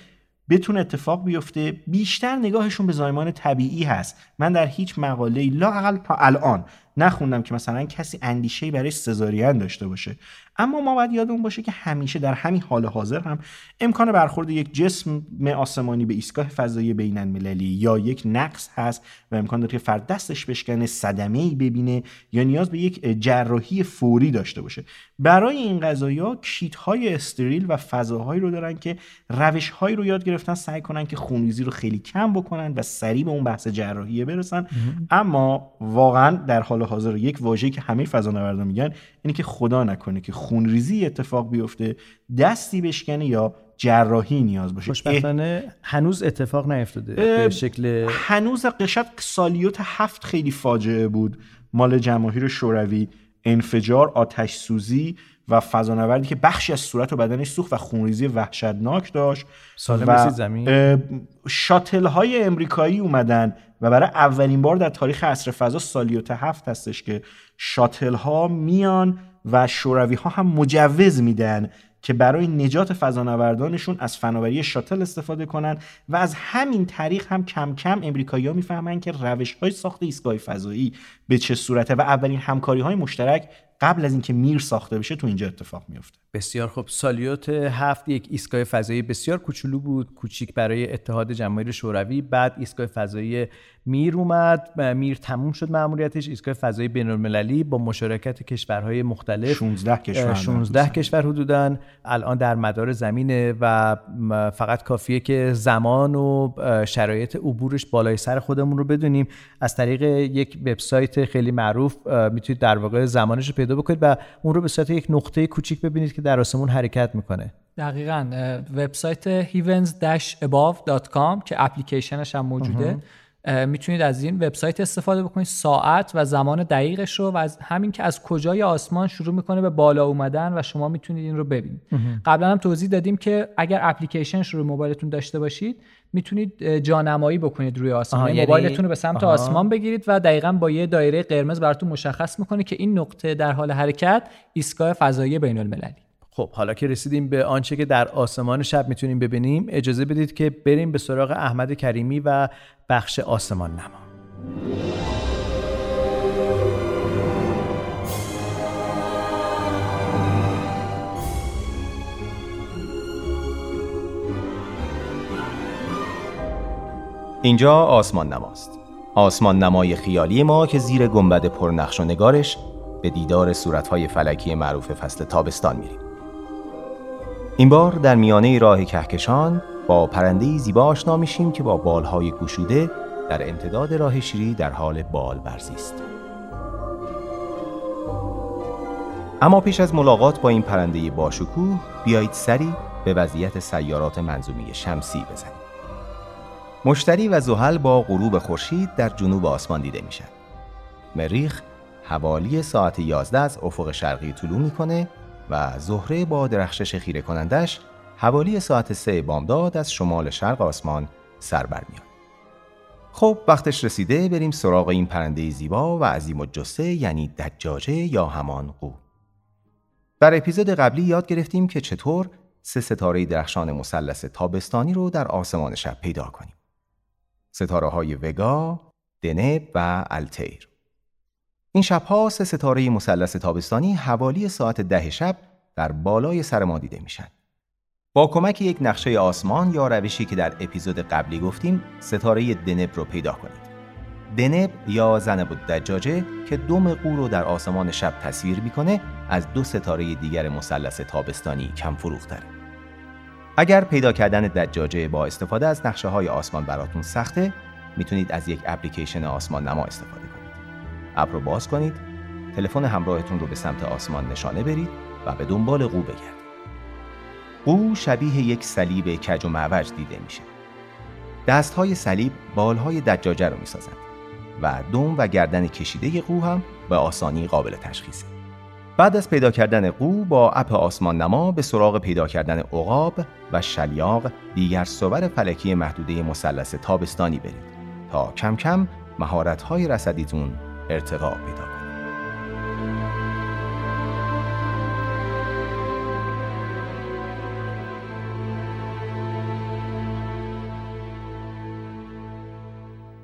بتونه اتفاق بیفته بیشتر نگاهشون به زایمان طبیعی هست. من در هیچ مقاله لاقل تا الان نخوندم که مثلا کسی اندیشه برای سزارین داشته باشه. اما ما باید یادمون باشه که همیشه در همین حال حاضر هم امکان برخورد یک جسم آسمانی به ایستگاه فضایی بین المللی یا یک نقص هست و امکان داره که فرد دستش بشکنه صدمه ای ببینه یا نیاز به یک جراحی فوری داشته باشه. برای این قضایا کیت های استریل و فضاهایی رو دارن که روش هایی رو یاد گرفتن سعی کنن که خونریزی رو خیلی کم بکنن و سریع به اون بحث جراحی برسن. اما واقعا در حال حاضر یک واژه‌ای که همه فضانوردان میگن اینه که خدا نکنه که خونریزی اتفاق بیفته دستی بشکنه یا جراحی نیاز باشه. خوشبختانه هنوز اتفاق نیفتاده به شکل هنوز قشت سالیوت هفت خیلی فاجعه بود. مال جماهیر شوروی انفجار آتش سوزی و فضانوردی که بخشی از صورت و بدنش سوخت و خونریزی وحشتناک داشت سالم و زمین. شاتل های امریکایی اومدن و برای اولین بار در تاریخ عصر فضا سالیوت هفت هستش که شاتل ها میان و شوروی ها هم مجوز میدن که برای نجات فضانوردانشون از فناوری شاتل استفاده کنن و از همین طریق هم کم کم امریکایی‌ها می‌فهمن که روش های ساخت ایستگاه فضایی به چه صورته و اولین همکاری های مشترک قبل از اینکه میر ساخته بشه تو اینجا اتفاق میفته بسیار خوب سالیوت هفت یک ایستگاه فضایی بسیار کوچولو بود کوچیک برای اتحاد جماهیر شوروی. بعد ایستگاه فضایی میر اومد میر تموم شد مأموریتش. ایستگاه فضایی بین‌المللی با مشارکت کشورهای مختلف 16 کشور 16 کشور حدودا الان در مدار زمینه و فقط کافیه که زمان و شرایط عبورش بالای سر خودمون رو بدونیم. از طریق یک وبسایت خیلی معروف می‌تونید در واقع زمانش رو پیدا بکنید و اون رو به صورت یک نقطه کوچیک ببینید که در آسمون حرکت می‌کنه. دقیقا وبسایت heavens-above.com که اپلیکیشنش هم موجوده می‌تونید از این وبسایت استفاده بکنید. ساعت و زمان دقیقش رو و از همین که از کجای آسمان شروع می‌کنه به بالا اومدن و شما می‌تونید این رو ببینید. قبلا هم توضیح دادیم که اگر اپلیکیشنش رو موبایلتون داشته باشید می‌تونید جانمایی بکنید روی آسمان. یعنی... موبایلتون رو به سمت آها. آسمان بگیرید و دقیقا با یه دایره قرمز براتون مشخص می‌کنه که این نقطه در حال حرکت ایستگاه فضایی بین المللی خب حالا که رسیدیم به آنچه که در آسمان شب می‌تونیم ببینیم اجازه بدید که بریم به سراغ احمد کریمی و بخش آسمان نما. اینجا آسمان نماست. آسمان نمای خیالی ما که زیر گنبد پرنقش و نگارش به دیدار صورتهای فلکی معروف فصل تابستان میریم. این بار در میانه راه کهکشان با پرنده زیبا آشنا میشیم که با بالهای گشوده در امتداد راه شیری در حال بال ورزی است. اما پیش از ملاقات با این پرنده باشکوه بیایید سری به وضعیت سیارات منظومی شمسی بزنیم. مشتری و زحل با غروب خورشید در جنوب آسمان دیده میشن. مریخ حوالی ساعت 11 از افق شرقی طلوع می‌کنه و زهره با درخشش خیره کنندش حوالی ساعت سه بامداد از شمال شرق آسمان سر برمیاد. خب وقتش رسیده بریم سراغ این پرنده زیبا و عظیم و جسه یعنی دجاجه یا همان قو. در اپیزود قبلی یاد گرفتیم که چطور سه ستاره درخشان مثلث تابستانی رو در آسمان شب پیدا کنیم. ستاره های وگا، دنب و التیر. این شبها سه ستاره مثلث تابستانی حوالی ساعت ده شب در بالای سر ما دیده میشن. با کمک یک نقشه آسمان یا روشی که در اپیزود قبلی گفتیم ستاره دنب رو پیدا کنید. دنب یا زنب دجاجه که دم قو رو در آسمان شب تصویر می‌کنه از دو ستاره دیگر مثلث تابستانی کم فروختره. اگر پیدا کردن دجاجه با استفاده از نقشه های آسمان براتون سخته می‌تونید از یک اپلیکیشن آسمان نما استفاده کنید. ابر رو باز کنید. تلفن همراهتون رو به سمت آسمان نشانه برید و به دنبال قو بگردید. قو شبیه یک صلیب کج و معوج دیده میشه. دست های صلیب بال های دجاجه رو می‌سازند و دم و گردن کشیده قو هم به آسانی قابل تشخیصه بعد از پیدا کردن قو با اپ آسمان نما به سراغ پیدا کردن عقاب و شلیاق دیگر صور فلکی محدوده مثلث تابستانی برید تا کم کم مهارت های رصدیتون ارتقا پیدا کنه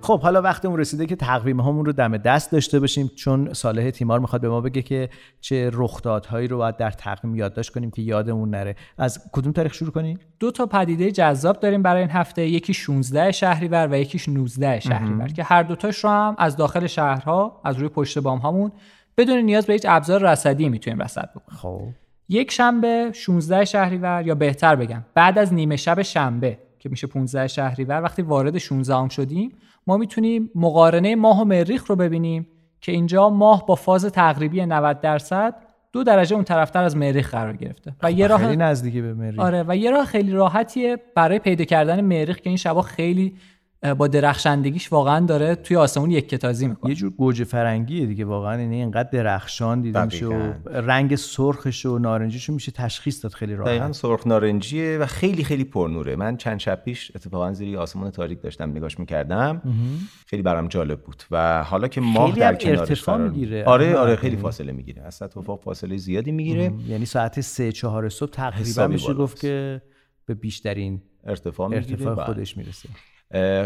خب حالا وقتمون رسیده که تقویم هامون رو دم دست داشته باشیم چون صالح تیمار می‌خواد به ما بگه که چه رخدادهایی رو باید در تقویم یادداشت کنیم که یادمون نره. از کدوم تاریخ شروع کنیم؟ دو تا پدیده جذاب داریم برای این هفته. یکی 16 شهریور و یکیش 19 شهریور که هر دوتاش رو هم از داخل شهرها از روی پشت بام هامون بدون نیاز به هیچ ابزار رصدی می‌تونیم رصد بکنیم. خب. یک شنبه 16 شهریور یا بهتر بگم بعد از نیمه شب شنبه که میشه 15 شهریور. وقتی وارد 16 هم شدیم ما می‌تونیم مقارنه ماه و مریخ رو ببینیم که اینجا ماه با فاز تقریبی 90 درصد دو درجه اون طرفتر از مریخ قرار گرفته. و یه راه خیلی نزدیکی به مریخ. آره و یه راه خیلی راحتیه برای پیدا کردن مریخ که این شبا خیلی با درخشندگیش واقعا داره توی آسمون یک کتازی می‌کنه. یه جور گوجه فرنگیه دیگه واقعا. یعنی اینقدر درخشان دیده میشه و رنگ سرخش و نارنجیش میشه تشخیص داد خیلی راحت. دقیقاً سرخ نارنجیه و خیلی خیلی پرنوره. من چند شب پیش اتفاقا زیر آسمون تاریک داشتم نگاش می‌کردم. خیلی برام جالب بود و حالا که ماه در کنارش قرار می‌گیره. آره آره خیلی فاصله می‌گیره. از اتفاق فاصله زیادی می‌گیره. یعنی ساعت 3 4 صبح تقریبا میشه گفت که به بیشترین ارتفاع, ارتفاع خودش می‌رسه.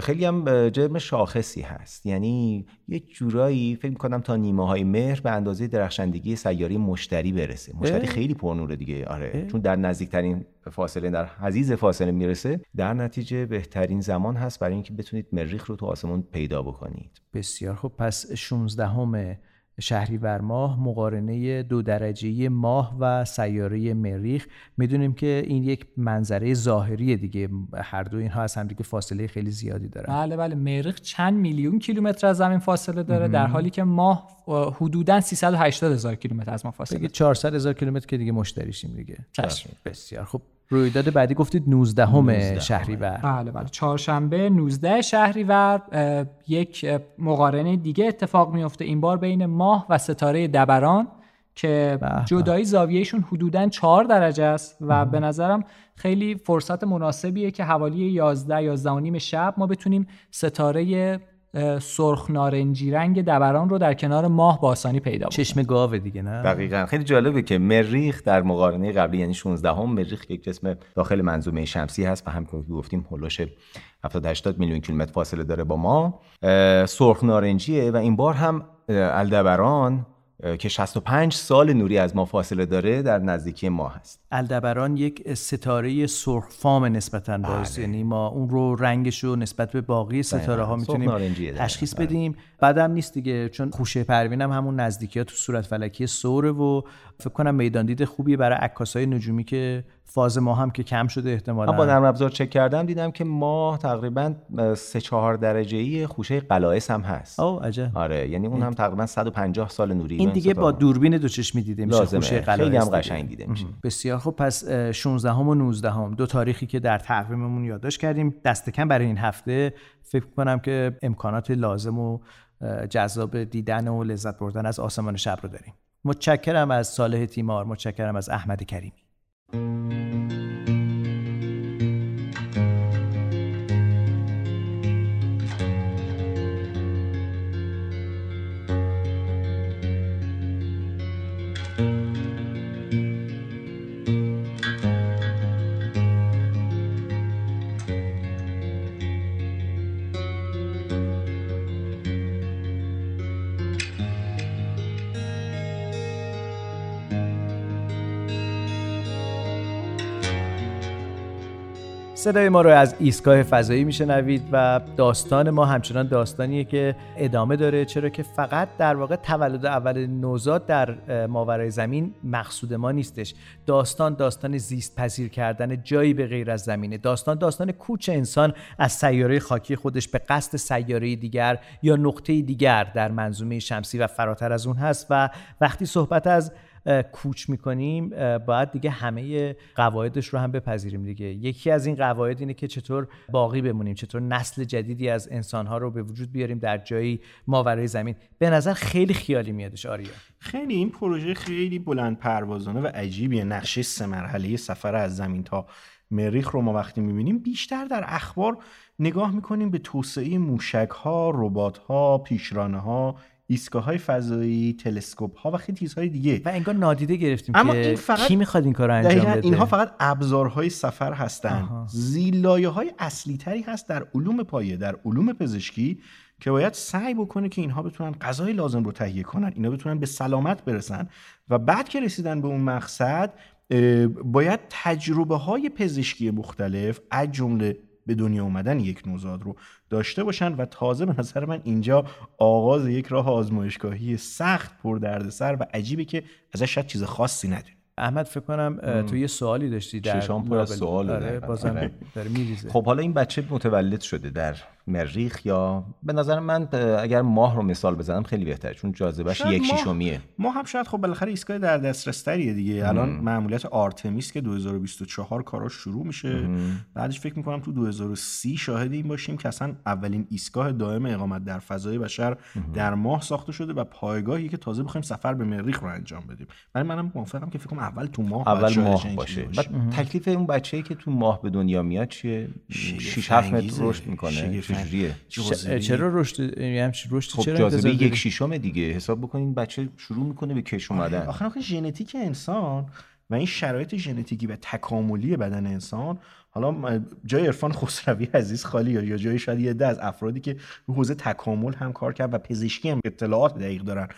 خیلی هم جرم شاخصی هست. یعنی یه جورایی فکر می‌کنم تا نیمه های مهر به اندازه درخشندگی سیاره مشتری برسه. مشتری خیلی پرنوره دیگه. آره اه؟ چون در نزدیکترین فاصله در حزیز فاصله می‌رسه. در نتیجه بهترین زمان هست برای اینکه بتونید مریخ رو تو آسمون پیدا بکنید. بسیار خب پس 16 همه شهریور ماه مقارنه دو درجه ماه و سیاره مریخ. می‌دونیم که این یک منظره ظاهری دیگه. هر دو اینها از هم دیگه فاصله خیلی زیادی دارن. بله بله. مریخ چند میلیون کیلومتر از زمین فاصله داره در حالی که ماه حدودا 380 هزار کیلومتر از ما فاصله دیگه 400 هزار کیلومتر که دیگه مشتریشیم دیگه. چشم. بسیار خب رویداد بعدی گفتید 19 همه شهریور. بله بله. چهارشنبه 19 شهریور یک مقارنه دیگه اتفاق میفته این بار بین ماه و ستاره دبران که جدایی زاویهشون حدودا 4 درجه است و به نظرم خیلی فرصت مناسبیه که حوالی 11 11 و نیم شب ما بتونیم ستاره سرخ نارنجی رنگ دبران رو در کنار ماه با آسانی پیدا بکنیم چشم گاوه دیگه نه؟ دقیقا. خیلی جالبه که مریخ در مقارنه قبلی یعنی 16 هم مریخ یک جسم داخل منظومه شمسی هست و همونطور که گفتیم هولوش 70 80 میلیون کیلومتر فاصله داره با ما. سرخ نارنجیه و این بار هم الدبران که 65 سال نوری از ما فاصله داره در نزدیکی ما هست. الدبران یک ستاره سرخ فام نسبتا باز. بله. یعنی ما اون رو رنگش رو نسبت به باقی ستاره ها می‌تونیم تشخیص بله. بدیم. بعدم نیست دیگه چون خوشه پروین هم همون نزدیکی ها تو صورت فلکی سوره و فکر کنم میدان دید خوبی برای عکاسای نجومی که فاز ما هم که کم شده احتمالا. با نرم افزار چک کردم دیدم که ماه تقریبا 3 4 درجه ای خوشه قلائس هم هست. او عجب. آره یعنی اون هم تقریبا 150 سال نوری این دیگه با دوربین دو چشمی دیده میشه خوشه قلائس خیلی هم قشنگ دیده میشه. بسیار خب پس 16 هم و 19 هم دو تاریخی که در تقویممون یادداشت کردیم. دست کم برای این هفته. فکر کنم که امکانات لازم و جذاب دیدن و لذت بردن از آسمان شب رو داریم. متشکرم از صالح تیمار متشکرم از احمد کریمی. Música صدای ما رو از ایستگاه فضایی میشنوید و داستان ما همچنان داستانیه که ادامه داره چرا که فقط در واقع تولد اول نوزاد در ماورای زمین مقصود ما نیستش. داستان داستان زیست پذیر کردن جایی به غیر از زمینه. داستان داستان کوچ انسان از سیاره خاکی خودش به قصد سیاره دیگر یا نقطه دیگر در منظومه شمسی و فراتر از اون هست. و وقتی صحبت از کوچ می‌کنیم باید دیگه همه قواعدش رو هم بپذیریم دیگه. یکی از این قواعد اینه که چطور باقی بمونیم چطور نسل جدیدی از انسانها رو به وجود بیاریم در جایی ماورای زمین. به نظر خیلی خیالی میادش آریا. خیلی این پروژه خیلی بلند پروازانه و عجیبیه. نقشه سه مرحله سفر از زمین تا مریخ رو ما وقتی می‌بینیم بیشتر در اخبار نگاه می‌کنیم به توسعه موشک ها ربات ها پیشرانه ها ایستگاه های فضایی تلسکوپ ها و خیلی چیزهای دیگه. و انگار نادیده گرفتیم اما که این فقط کی می‌خواد این کار رو انجام بده؟ اینها فقط ابزارهای سفر هستند. زیلایه های اصلی تری هست در علوم پایه در علوم پزشکی که باید سعی بکنه که اینها بتونن غذای لازم رو تهیه کنن اینا بتونن به سلامت برسن و بعد که رسیدن به اون مقصد باید تجربه های پزشکی مختلف از جمله به دنیا اومدن یک نوزاد رو داشته باشن و تازه به نظر من اینجا آغاز یک راه آزمایشگاهی سخت پر دردسر و عجیبه که ازش شاید چیز خاصی ندونیم. احمد فکر کنم تو یه سوالی داشتی در چشام پر از سوال آره بازم آره. داره میریزه. خب حالا این بچه متولد شده در مریخ یا به نظر من اگر ماه رو مثال بزنم خیلی بهتره چون جاذبهش یک شیشمیه ما هم شاید خب بالاخره ایستگاه در دسترس تریه دیگه الان معمولیت آرتمیس که 2024 کاراش شروع میشه. بعدش فکر می‌کنم تو 2030 شاهد این باشیم که اصلا اولین ایستگاه دائم اقامت در فضای بشر در ماه ساخته شده و پایگاهی که تازه بخوایم سفر به مریخ رو انجام بدیم. ولی منم موافقم که فکر کنم اول تو ماه اول ماه باشه. تکلیف اون بچه‌ای که تو ماه به دنیا میاد چیه؟ 6 7 متر رشد می‌کنه. چجوریه؟ چرا رشد یعنی رشد خب چرا جاذبه یک شیشم دیگه. حساب بکنین بچه شروع می‌کنه به کش اومدن. آخه آخه ژنتیک انسان و این شرایط ژنتیکی و تکاملی بدن انسان حالا جای عرفان خسروی عزیز خالی یا جای شاید یه ده از افرادی که رو حوزه تکامل هم کار کرد و پزشکی هم اطلاعات دقیق دارن.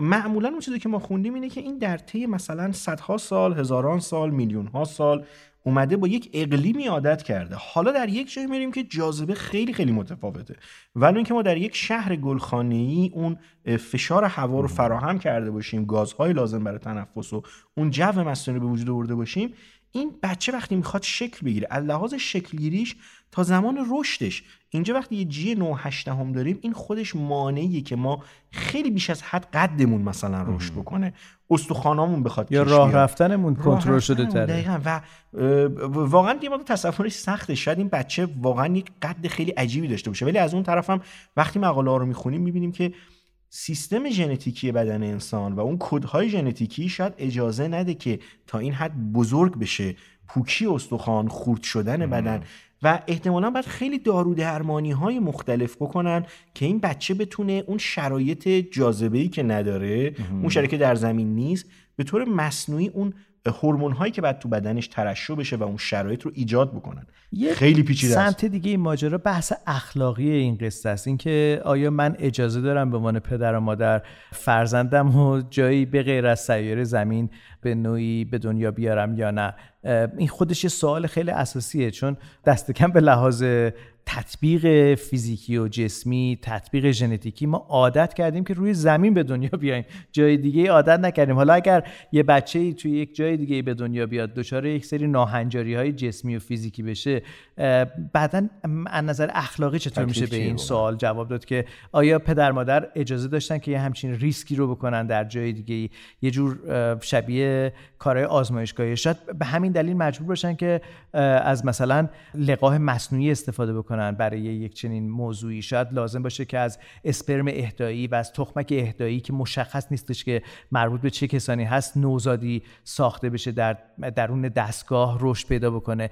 معمولا اون چیزی که ما خوندیم اینه که این در طی مثلا صدها سال هزاران سال میلیون ها سال اومده با یک اقلیمی عادت کرده. حالا در یک جای میریم که جاذبه خیلی خیلی متفاوته. ولی اینکه ما در یک شهر ای اون فشار هوا رو فراهم کرده باشیم گازهای لازم برای تنفس و اون جو مسکونی به وجود آورده باشیم این بچه وقتی می‌خواد شکل بگیره از لحاظ شکلگیریش تا زمان رشدش اینجا وقتی یه جی 9 8 هم داریم این خودش مانعیه که ما خیلی بیش از حد قدمون مثلا رشد بکنه استخوانامون بخواد یا راه. رفتنمون کنترل شده تره. دقیقاً. و واقعا یه مقدار تصورش سخته. شاید این بچه واقعا یک قد خیلی عجیبی داشته باشه. ولی از اون طرفم وقتی مقاله ها رو می‌خونیم می‌بینیم که سیستم ژنتیکی بدن انسان و اون کدهای ژنتیکی شاید اجازه نده که تا این حد بزرگ بشه پوکی استخوان خورد شدن بدن. و احتمالا باید خیلی دارو درمانی های مختلف بکنن که این بچه بتونه اون شرایط جاذبه ای که نداره اون شرایطی که در زمین نیست به طور مصنوعی اون هورمون هایی که بعد تو بدنش ترشح بشه و اون شرایط رو ایجاد بکنن. یه خیلی پیچیده است. سمت دیگه این ماجرا بحث اخلاقی این قصه است. اینکه آیا من اجازه دارم به عنوان پدر و مادر فرزندم و جایی به غیر از سیاره زمین به نوعی به دنیا بیارم یا نه؟ این خودش یه سوال خیلی اساسیه چون دست کم به لحاظ تطبیق فیزیکی و جسمی تطبیق ژنتیکی ما عادت کردیم که روی زمین به دنیا بیایم جای دیگه عادت نکردیم. حالا اگر یه بچه ای توی یک جای دیگه به دنیا بیاد دچار یک سری ناهنجاری های جسمی و فیزیکی بشه بعدا از نظر اخلاقی چطور میشه به این؟ سوال جواب داد که آیا پدر مادر اجازه داشتن که یه همچین ریسکی رو بکنن در جای دیگه یه جور شبیه کارهای آزمایشگاهی. شاید به همین دلیل مجبور باشن که از مثلا لقاح مصنوعی استفاده بکنن. برای یک چنین موضوعی. شاید لازم باشه که از اسپرم اهدایی و از تخمک اهدایی که مشخص نیستش که مربوط به چه کسانی هست نوزادی ساخته بشه در درون دستگاه رشد پیدا بکنه.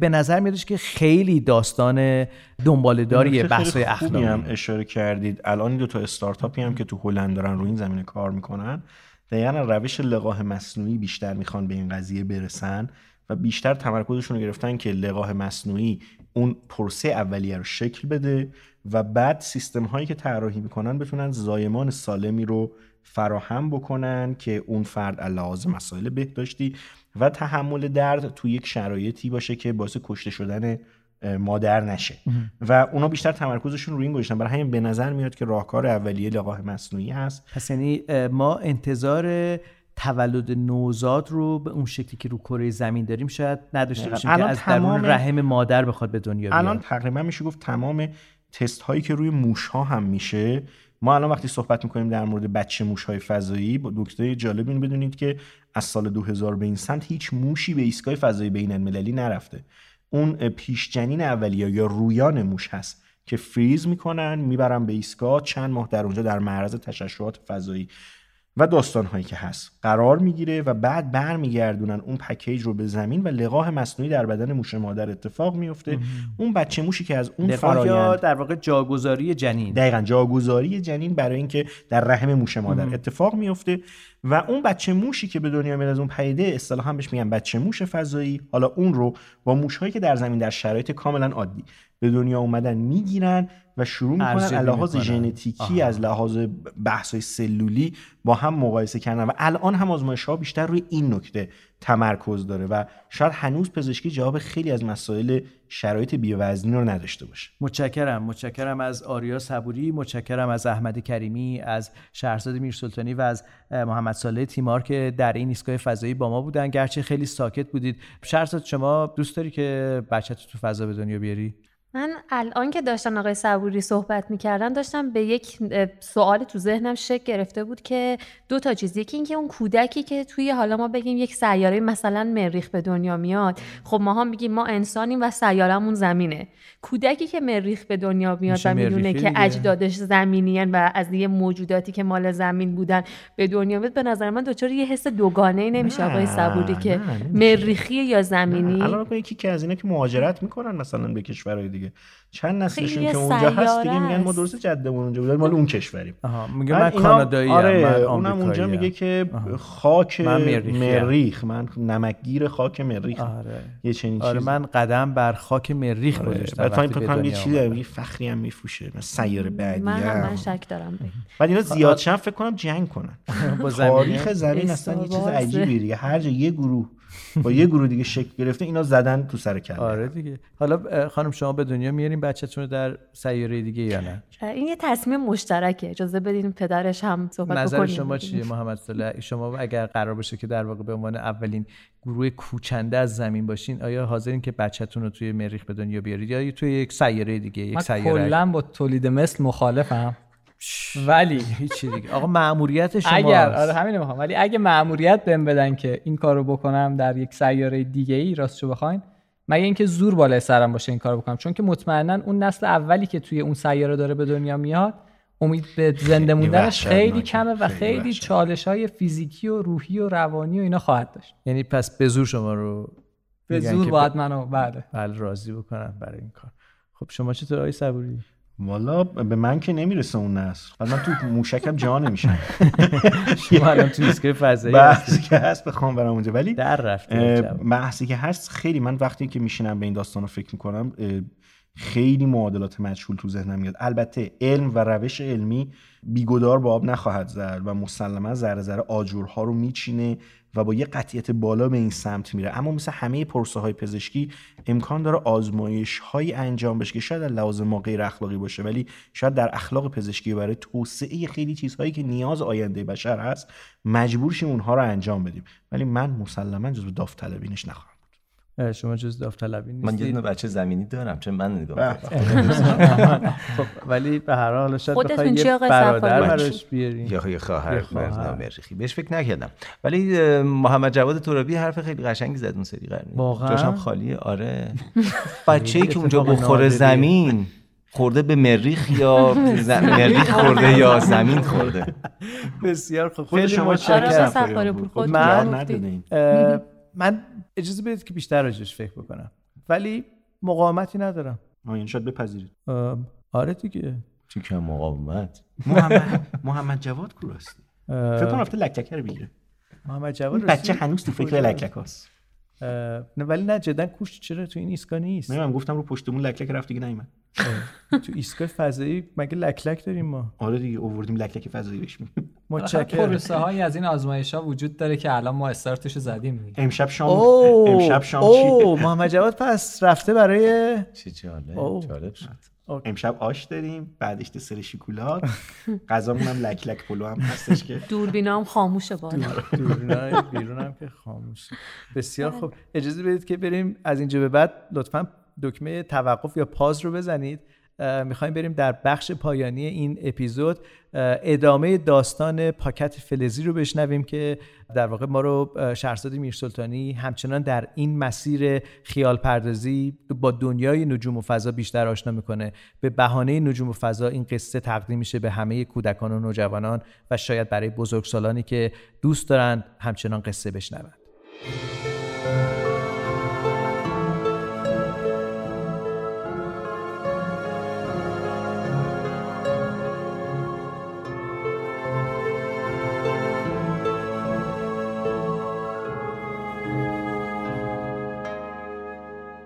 به نظر میادش که خیلی داستان دنباله‌داری نکته بحث اخلاقی هم اشاره کردید. الان دو تا استارتاپی هم که تو هلند دارن روی این زمینه کار می‌کنن دقیقا روش لقاح مصنوعی بیشتر می‌خوان به این قضیه برسن و بیشتر تمرکزشون رو گرفتن که لقاح مصنوعی اون پرسه اولیه رو شکل بده و بعد سیستم هایی که طراحی می‌کنن بتونن زایمان سالمی رو فراهم بکنن که اون فرد لحاظ مسائل بهداشتی و تحمل درد تو یک شرایطی باشه که باعث کشته شدن مادر نشه. و اونا بیشتر تمرکزشون روی این گذاشتن. برای همین به نظر میاد که راهکار اولیه لقاح مصنوعی هست. پس یعنی ما انتظار تولد نوزاد رو به اون شکلی که رو کره زمین داریم شاید نداشته. باشیم که از درون رحم مادر بخواد به دنیا بیاد. الان تقریبا میشه گفت تمام تست هایی که روی موش ها هم میشه. ما الان وقتی صحبت می‌کنیم در مورد بچه موش های فضایی با دکتر جالب این بدونید که از سال 2000 به این سمت هیچ موشی به ایستگاه فضایی بین المللی نرفته. اون پیش جنین اولیه یا رویان موش هست که فریز می‌کنن می‌برن به ایستگاه چند ماه در اونجا در معرض تشعشعات فضایی. و داستان هایی که هست. قرار می‌گیره و بعد برمیگردونن اون پکیج رو به زمین و لقاح مصنوعی در بدن موش مادر اتفاق میفته اون بچه موشی که از اون فرایند در واقع جاگذاری جنین؟ دقیقا جاگذاری جنین برای اینکه در رحم موش مادر اتفاق میفته و اون بچه موشی که به دنیا میاد از اون پیده اصطلاحا بهش میگن بچه موش فضایی حالا اون رو با موش هایی که در زمین در شرایط کاملا عادی به دنیا اومدن می‌گیرن و شروع می‌کنن از لحاظ. ژنتیکی. از لحاظ بحث سلولی با هم مقایسه کردن و الان هم آزمایش ها بیشتر روی این نکته تمرکز داره و شاید هنوز پزشکی جواب خیلی از مسائل شرایط بیوزنی رو نداشته باشه. متشکرم متشکرم از آریا صبوری متشکرم از احمد کریمی از شهرزاد میرسلطانی و از محمد صالح تیمار که در این ایستگاه فضایی با ما بودن. گرچه خیلی ساکت بودید. شهرزاد شما دوست داری که بچه تو فضا به دنیا بیاری؟ من الان که داشتن آقای صبوری صحبت می‌کردن داشتم به یک سوال تو ذهنم شکل گرفته بود که دو تا چیز یکی اینکه اون کودکی که توی حالا ما بگیم یک سیاره مثلا مریخ به دنیا میاد خب ما هم میگیم ما انسانیم و سیارمون زمینه کودکی که مریخ به دنیا میاد و می‌دونه که. اجدادش زمینیان و از یه موجوداتی که مال زمین بودن به دنیا میاد به نظر من دچار یه حس دوگانه ای نمیشه آقای صبوری که. مریخی یا زمینی الان یکی که از اینا که مهاجرت می‌کنن مثلا به کشورهای دیگه چند نسلشون که اونجا هست دیگه میگن ما. درست جدمون اونجا بودن مال اون کشوریم آها میگه من کانادایی آره من اونم اونجا. میگه که آها. خاک من. مریخ من نمکگیر خاک مریخ آره یه چنین آره. من قدم بر خاک مریخ آره. گذاشتم بعد فکر کنم یه چیزی. یه فخری هم میفروشه مثلا سیاره بعدی من هم من هم. شک دارم بعد اینا زیاد شن فکر کنم جنگ کنن با. تاریخ زمین اصلا یه چیز. عجیبیه دیگه هر جا یه گروه با یه گروه دیگه شکل گرفته اینا زدن تو سر کله. آره دیگه. حالا خانم شما به دنیا میارین بچه‌تون رو در سیاره دیگه یا نه؟ این یه تصمیم مشترکه. اجازه بدین پدرش هم صحبت نظر بکنیم. شما چیه محمد صالح شما اگر قرار باشه که در واقع به عنوان اولین گروه کوچنده از زمین باشین آیا حاضرین که بچه‌تون رو توی مریخ به دنیا بیارید یا توی یک سیاره دیگه یک من سیاره؟ کلا با تولید مثل مخالفم. ولی هیچی دیگه. آقا مأموریت شما اگر آره همین می‌خوام. ولی اگه مأموریت بهم بدن که این کارو بکنم در یک سیاره دیگه ای راستشو بخواین مگه اینکه زور بالای سرم باشه این کارو بکنم؟ چون که مطمئنا اون نسل اولی که توی اون سیاره داره به دنیا میاد امید به زنده موندنش خیلی. کمه و خیلی خیلی. چالش های فیزیکی و روحی و روانی و اینا خواهد داشت. یعنی پس به زور شما رو به زور باید منو بله. بله راضی بکنن برای این کار. خب شما چطور آقای صبوری؟ والا به من که نمی‌رسه اون نسل بعد من تو موشکم جا نمیشم شما الان تو ایستگاه فضایی. بحثی که هست بخوام برم اونجا ولی در جواب. بحثی که هست خیلی من وقتی که میشینم به این داستان رو فکر می‌کنم خیلی معادلات مجهول تو ذهنم میاد. البته علم و روش علمی بیگدار با آب نخواهد زد و مسلما ذره ذره آجرها رو میچینه و با یه قطعیت بالا به این سمت میره. اما مثل همه پرسه های پزشکی امکان داره آزمایش هایی انجام بشه که شاید در لحاظ ما غیر اخلاقی باشه ولی شاید در اخلاق پزشکی برای توسعه خیلی چیزهایی که نیاز آینده بشر هست مجبور شیم اونها رو انجام بدیم. ولی من مسلما جزو داوطلبینش نخواهم. اه، شما جز داوطلبی من یه نیستید. دونه بچه زمینی دارم چه من نگاه می‌کنم؟ خب ولی به هر حال شاید بخوای یه برادر؟ براش بیارین یا یه خواهر مریخی. بهش فکر نکردم. ولی محمد جواد ترابی حرف خیلی قشنگی زد اون سری قرنی. واقعا؟ جاشم خالیه آره. بچه ای که اونجا بخوره. زمین خورده به مریخ یا مریخ خورده یا زمین خورده؟ بسیار خوب. خود شما چه آره، من- من اجازه بدید که بیشتر راجعش فکر بکنم. ولی مقاومتی ندارم. آه، یعنی شاید بپذیرید. آره دیگه. تو کم مقاومت؟ محمد محمد جواد کو راستی؟ فکر کنم رفته لکلکه رو بگیره. محمد جواد این بچه؟ هنوز تو فکر کجا؟ لکلک هست اه، نه ولی نه جدا کوش چرا تو این ایستگاه نیست؟ نمی‌دونم گفتم رو پشتمون لکلک رفت دیگه نیومد. تو ایستگاه فضایی مگه لکلک داریم ما؟ آره دیگه اووردیم لکلک فضایی بهش متشکرم. پروسه هایی از این آزمایش ها وجود داره که الان ما استارتش رو زدیم دیگه. امشب شام امشب شام اوه چی محمد جواد پس رفته برای چه جالب اوه. جالب شد. امشب آش داریم بعدش دسر شکلات غذامون هم لک لک پلو هم هستش که. دوربینا هم خاموشه بالا دوربینای بیرون هم که خاموش بسیار خوب. اجازه بدید که بریم از اینجا به بعد. لطفا دکمه توقف یا پاز رو بزنید. می‌خوایم بریم در بخش پایانی این اپیزود. ادامه داستان پاکت فلزی رو بشنویم که در واقع ما رو شهرزاد میرسلطانی همچنان در این مسیر خیال پردازی با دنیای نجوم و فضا بیشتر آشنا می‌کنه. به بهانه نجوم و فضا این قصه تقدیم میشه به همه کودکان و نوجوانان و شاید برای بزرگسالانی که دوست دارن همچنان قصه بشنوند.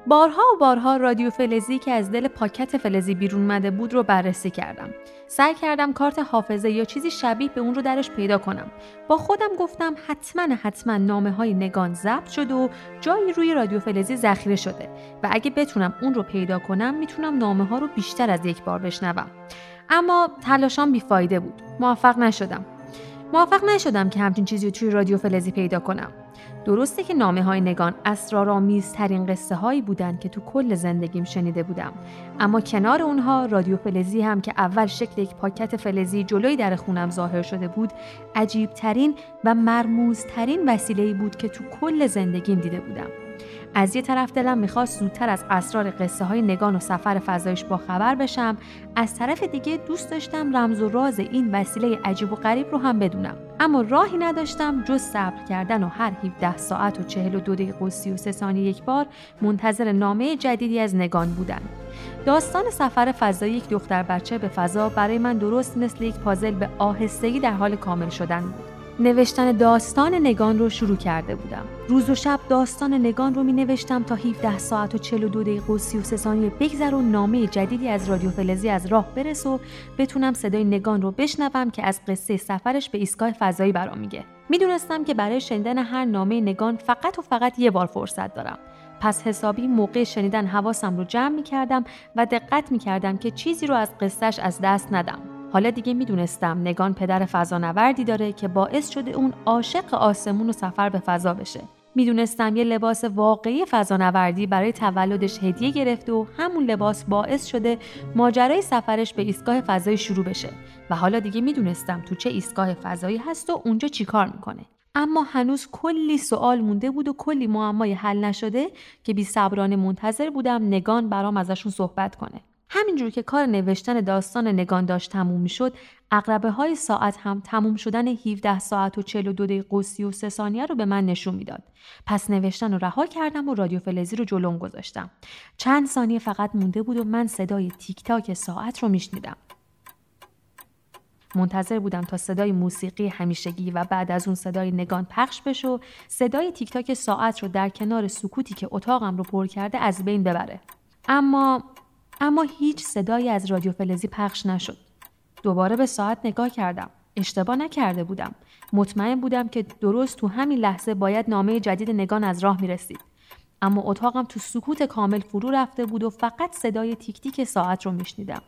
بارها و بارها رادیو فلزی که از دل پاکت فلزی بیرون اومده بود رو بررسی کردم. سعی کردم کارت حافظه یا چیزی شبیه به اون رو درش پیدا کنم. با خودم گفتم حتما حتما نامه های نگان ضبط شده و جایی روی رادیو فلزی ذخیره شده و اگه بتونم اون رو پیدا کنم می‌تونم نامه ها رو بیشتر از یک بار بشنوم. اما تلاشام بیفایده بود. موفق نشدم. موفق نشدم که همچین چیزی رو توی رادیو فلزی پیدا کنم. درسته که نامه های نگان اسرارآمیزترین قصه هایی بودن که تو کل زندگیم شنیده بودم. اما کنار اونها رادیو فلزی هم که اول شکل یک پاکت فلزی جلوی در خونم ظاهر شده بود عجیبترین و مرموزترین وسیله‌ای بود که تو کل زندگیم دیده بودم. از یه طرف دلم می‌خواست زودتر از اسرار قصه های نگان و سفر فضایش با خبر بشم. از طرف دیگه دوست داشتم رمز و راز این وسیله عجیب و غریب رو هم بدونم. اما راهی نداشتم جز صبر کردن و هر 17 ساعت و 42 دقیقه و 33 ثانیه یک بار منتظر نامه جدیدی از نگان بودن. داستان سفر فضایی یک دختر بچه به فضا برای من درست مثل یک پازل به آهستگی در حال کامل شدن بود. نوشتن داستان نگان رو شروع کرده بودم. روز و شب داستان نگان رو می نوشتم تا 17 ساعت و 42 دقیقه و 33 ثانیه بگذر و نامه جدیدی از رادیو فلزی از راه برس و بتونم صدای نگان رو بشنوم که از قصه سفرش به ایستگاه فضایی برام میگه. می‌دونستم که برای شنیدن هر نامه نگان فقط و فقط یه بار فرصت دارم پس حسابی موقع شنیدن حواسم رو جمع می کردم و دقت می کردم که چیزی رو از قصهش از دست ندم. حالا دیگه می‌دونستم نگان پدر فضانوردی داره که باعث شده اون عاشق آسمون و سفر به فضا بشه. می‌دونستم یه لباس واقعی فضانوردی برای تولدش هدیه گرفته و همون لباس باعث شده ماجرای سفرش به ایستگاه فضایی شروع بشه و حالا دیگه می‌دونستم تو چه ایستگاه فضایی هست و اونجا چیکار می‌کنه. اما هنوز کلی سوال مونده بود و کلی معمای حل نشده که بی صبرانه منتظر بودم نگان برام ازشون صحبت کنه. همینجور که کار نوشتن داستان نگان داشت تموم می‌شد اقربه های ساعت هم تموم شدن 17 ساعت و 42 دقیقه و 33 ثانیه رو به من نشون می‌داد. پس نوشتن رو رها کردم و رادیو فلزی رو جلوم گذاشتم. چند ثانیه فقط مونده بود و من صدای تیک تاک ساعت رو میشنیدم. منتظر بودم تا صدای موسیقی همیشگی و بعد از اون صدای نگان پخش بشه و صدای تیک تاک ساعت رو در کنار سکوتی که اتاقم رو پر کرده از بین ببره. اما اما هیچ صدایی از رادیو فلزی پخش نشد دوباره به ساعت نگاه کردم اشتباه نکرده بودم مطمئن بودم که درست تو همین لحظه باید نامه جدید نگان از راه می رسید. اما اتاقم تو سکوت کامل فرو رفته بود و فقط صدای تیک تیک ساعت رو میشنیدم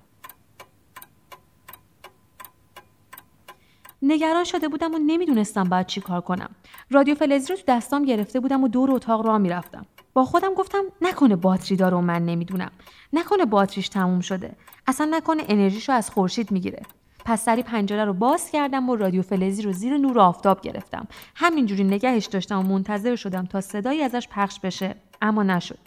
نگران شده بودم و نمی‌دونستم باید چی کار کنم. رادیو فلزی رو تو دستام گرفته بودم و دور اتاق را می‌رفتم. با خودم گفتم نکنه باتری داره و من نمی‌دونم. نکنه باتریش تموم شده. اصلا نکنه انرژیشو از خورشید می‌گیره. پس سری پنجره رو باز کردم و رادیو فلزی رو زیر نور آفتاب گرفتم. همینجوری نگهش داشتم و منتظر شدم تا صدایی ازش پخش بشه اما نشد.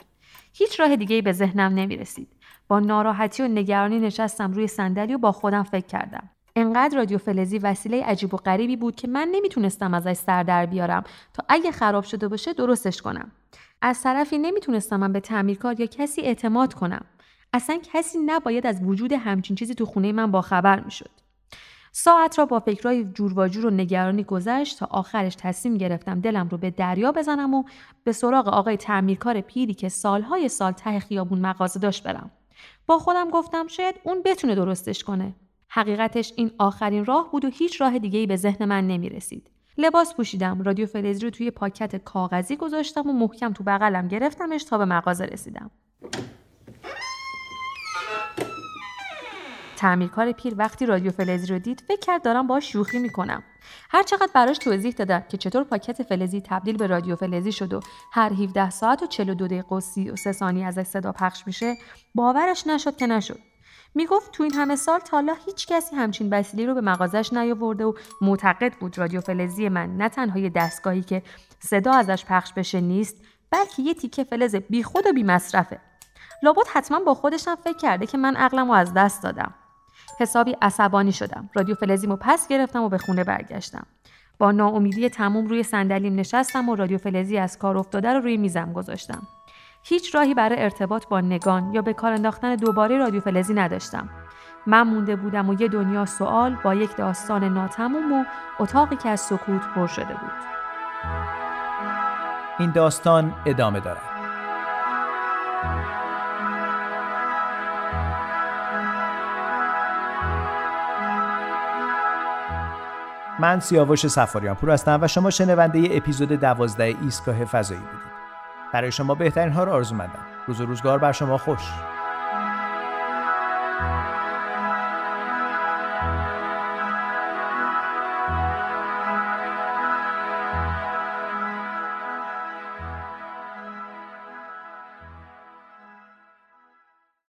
هیچ راه دیگه به ذهنم نمی‌رسید. با ناراحتی و نگرانی نشستم روی صندلی و با خودم فکر کردم. انقدر رادیو فلزی وسیله عجیب و غریبی بود که من نمی‌تونستم ازش سر در بیارم تا اگه خراب شده باشه درستش کنم. از طرفی نمی‌تونستم من به تعمیرکار یا کسی اعتماد کنم. اصلا کسی نباید از وجود همچین چیزی تو خونه من با خبر می‌شد. ساعت را با فکرای جور و جور و نگرانی گذشت تا آخرش تصمیم گرفتم دلم رو به دریا بزنم و به سراغ آقای تعمیرکار پیری که سالهای سال ته خیابون مغازه داشت برم. با خودم گفتم شاید اون بتونه درستش کنه. حقیقتش این آخرین راه بود و هیچ راه دیگه ای به ذهن من نمی رسید. لباس پوشیدم، رادیو فلزی رو توی پاکت کاغذی گذاشتم و محکم تو بغلم گرفتمش تا به مغازه رسیدم. تعمیرکار پیر وقتی رادیو فلزی رو دید فکر کرد دارم باهاش شوخی می‌کنم هر چقدر براش توضیح دادم که چطور پاکت فلزی تبدیل به رادیو فلزی شد و هر 17 ساعت و 42 دقیقه و 33 ثانیه ازش صدا پخش میشه باورش نشد که نشد می‌گفت تو این همه سال تالا هیچ کسی همچین وسیله رو به مغازش نیاورده و معتقد بود رادیو فلزی من نه تنها یه دستگاهی که صدا ازش پخش بشه نیست بلکه یه تیکه فلز بیخود و بی مصرفه لابد حتما با خودشم فکر کرده که من عقلم رو از دست دادم. حسابی عصبانی شدم. رادیو فلزیمو پس گرفتم و به خونه برگشتم. با ناامیدی تموم روی صندلیم نشستم و رادیو فلزی از کار افتاده رو روی میزم گذاشتم. هیچ راهی برای ارتباط با نگان یا به کار انداختن دوباره رادیو فلزی نداشتم. من مونده بودم و یه دنیا سوال با یک داستان ناتموم و اتاقی که از سکوت پر شده بود. این داستان ادامه دارد. من سیاوش سفاریان پور هستم و شما شنونده اپیزود دوازده ایستگاه فضایی بودید. برای شما بهترین ها رو آرزو مندم روز و روزگار بر شما خوش.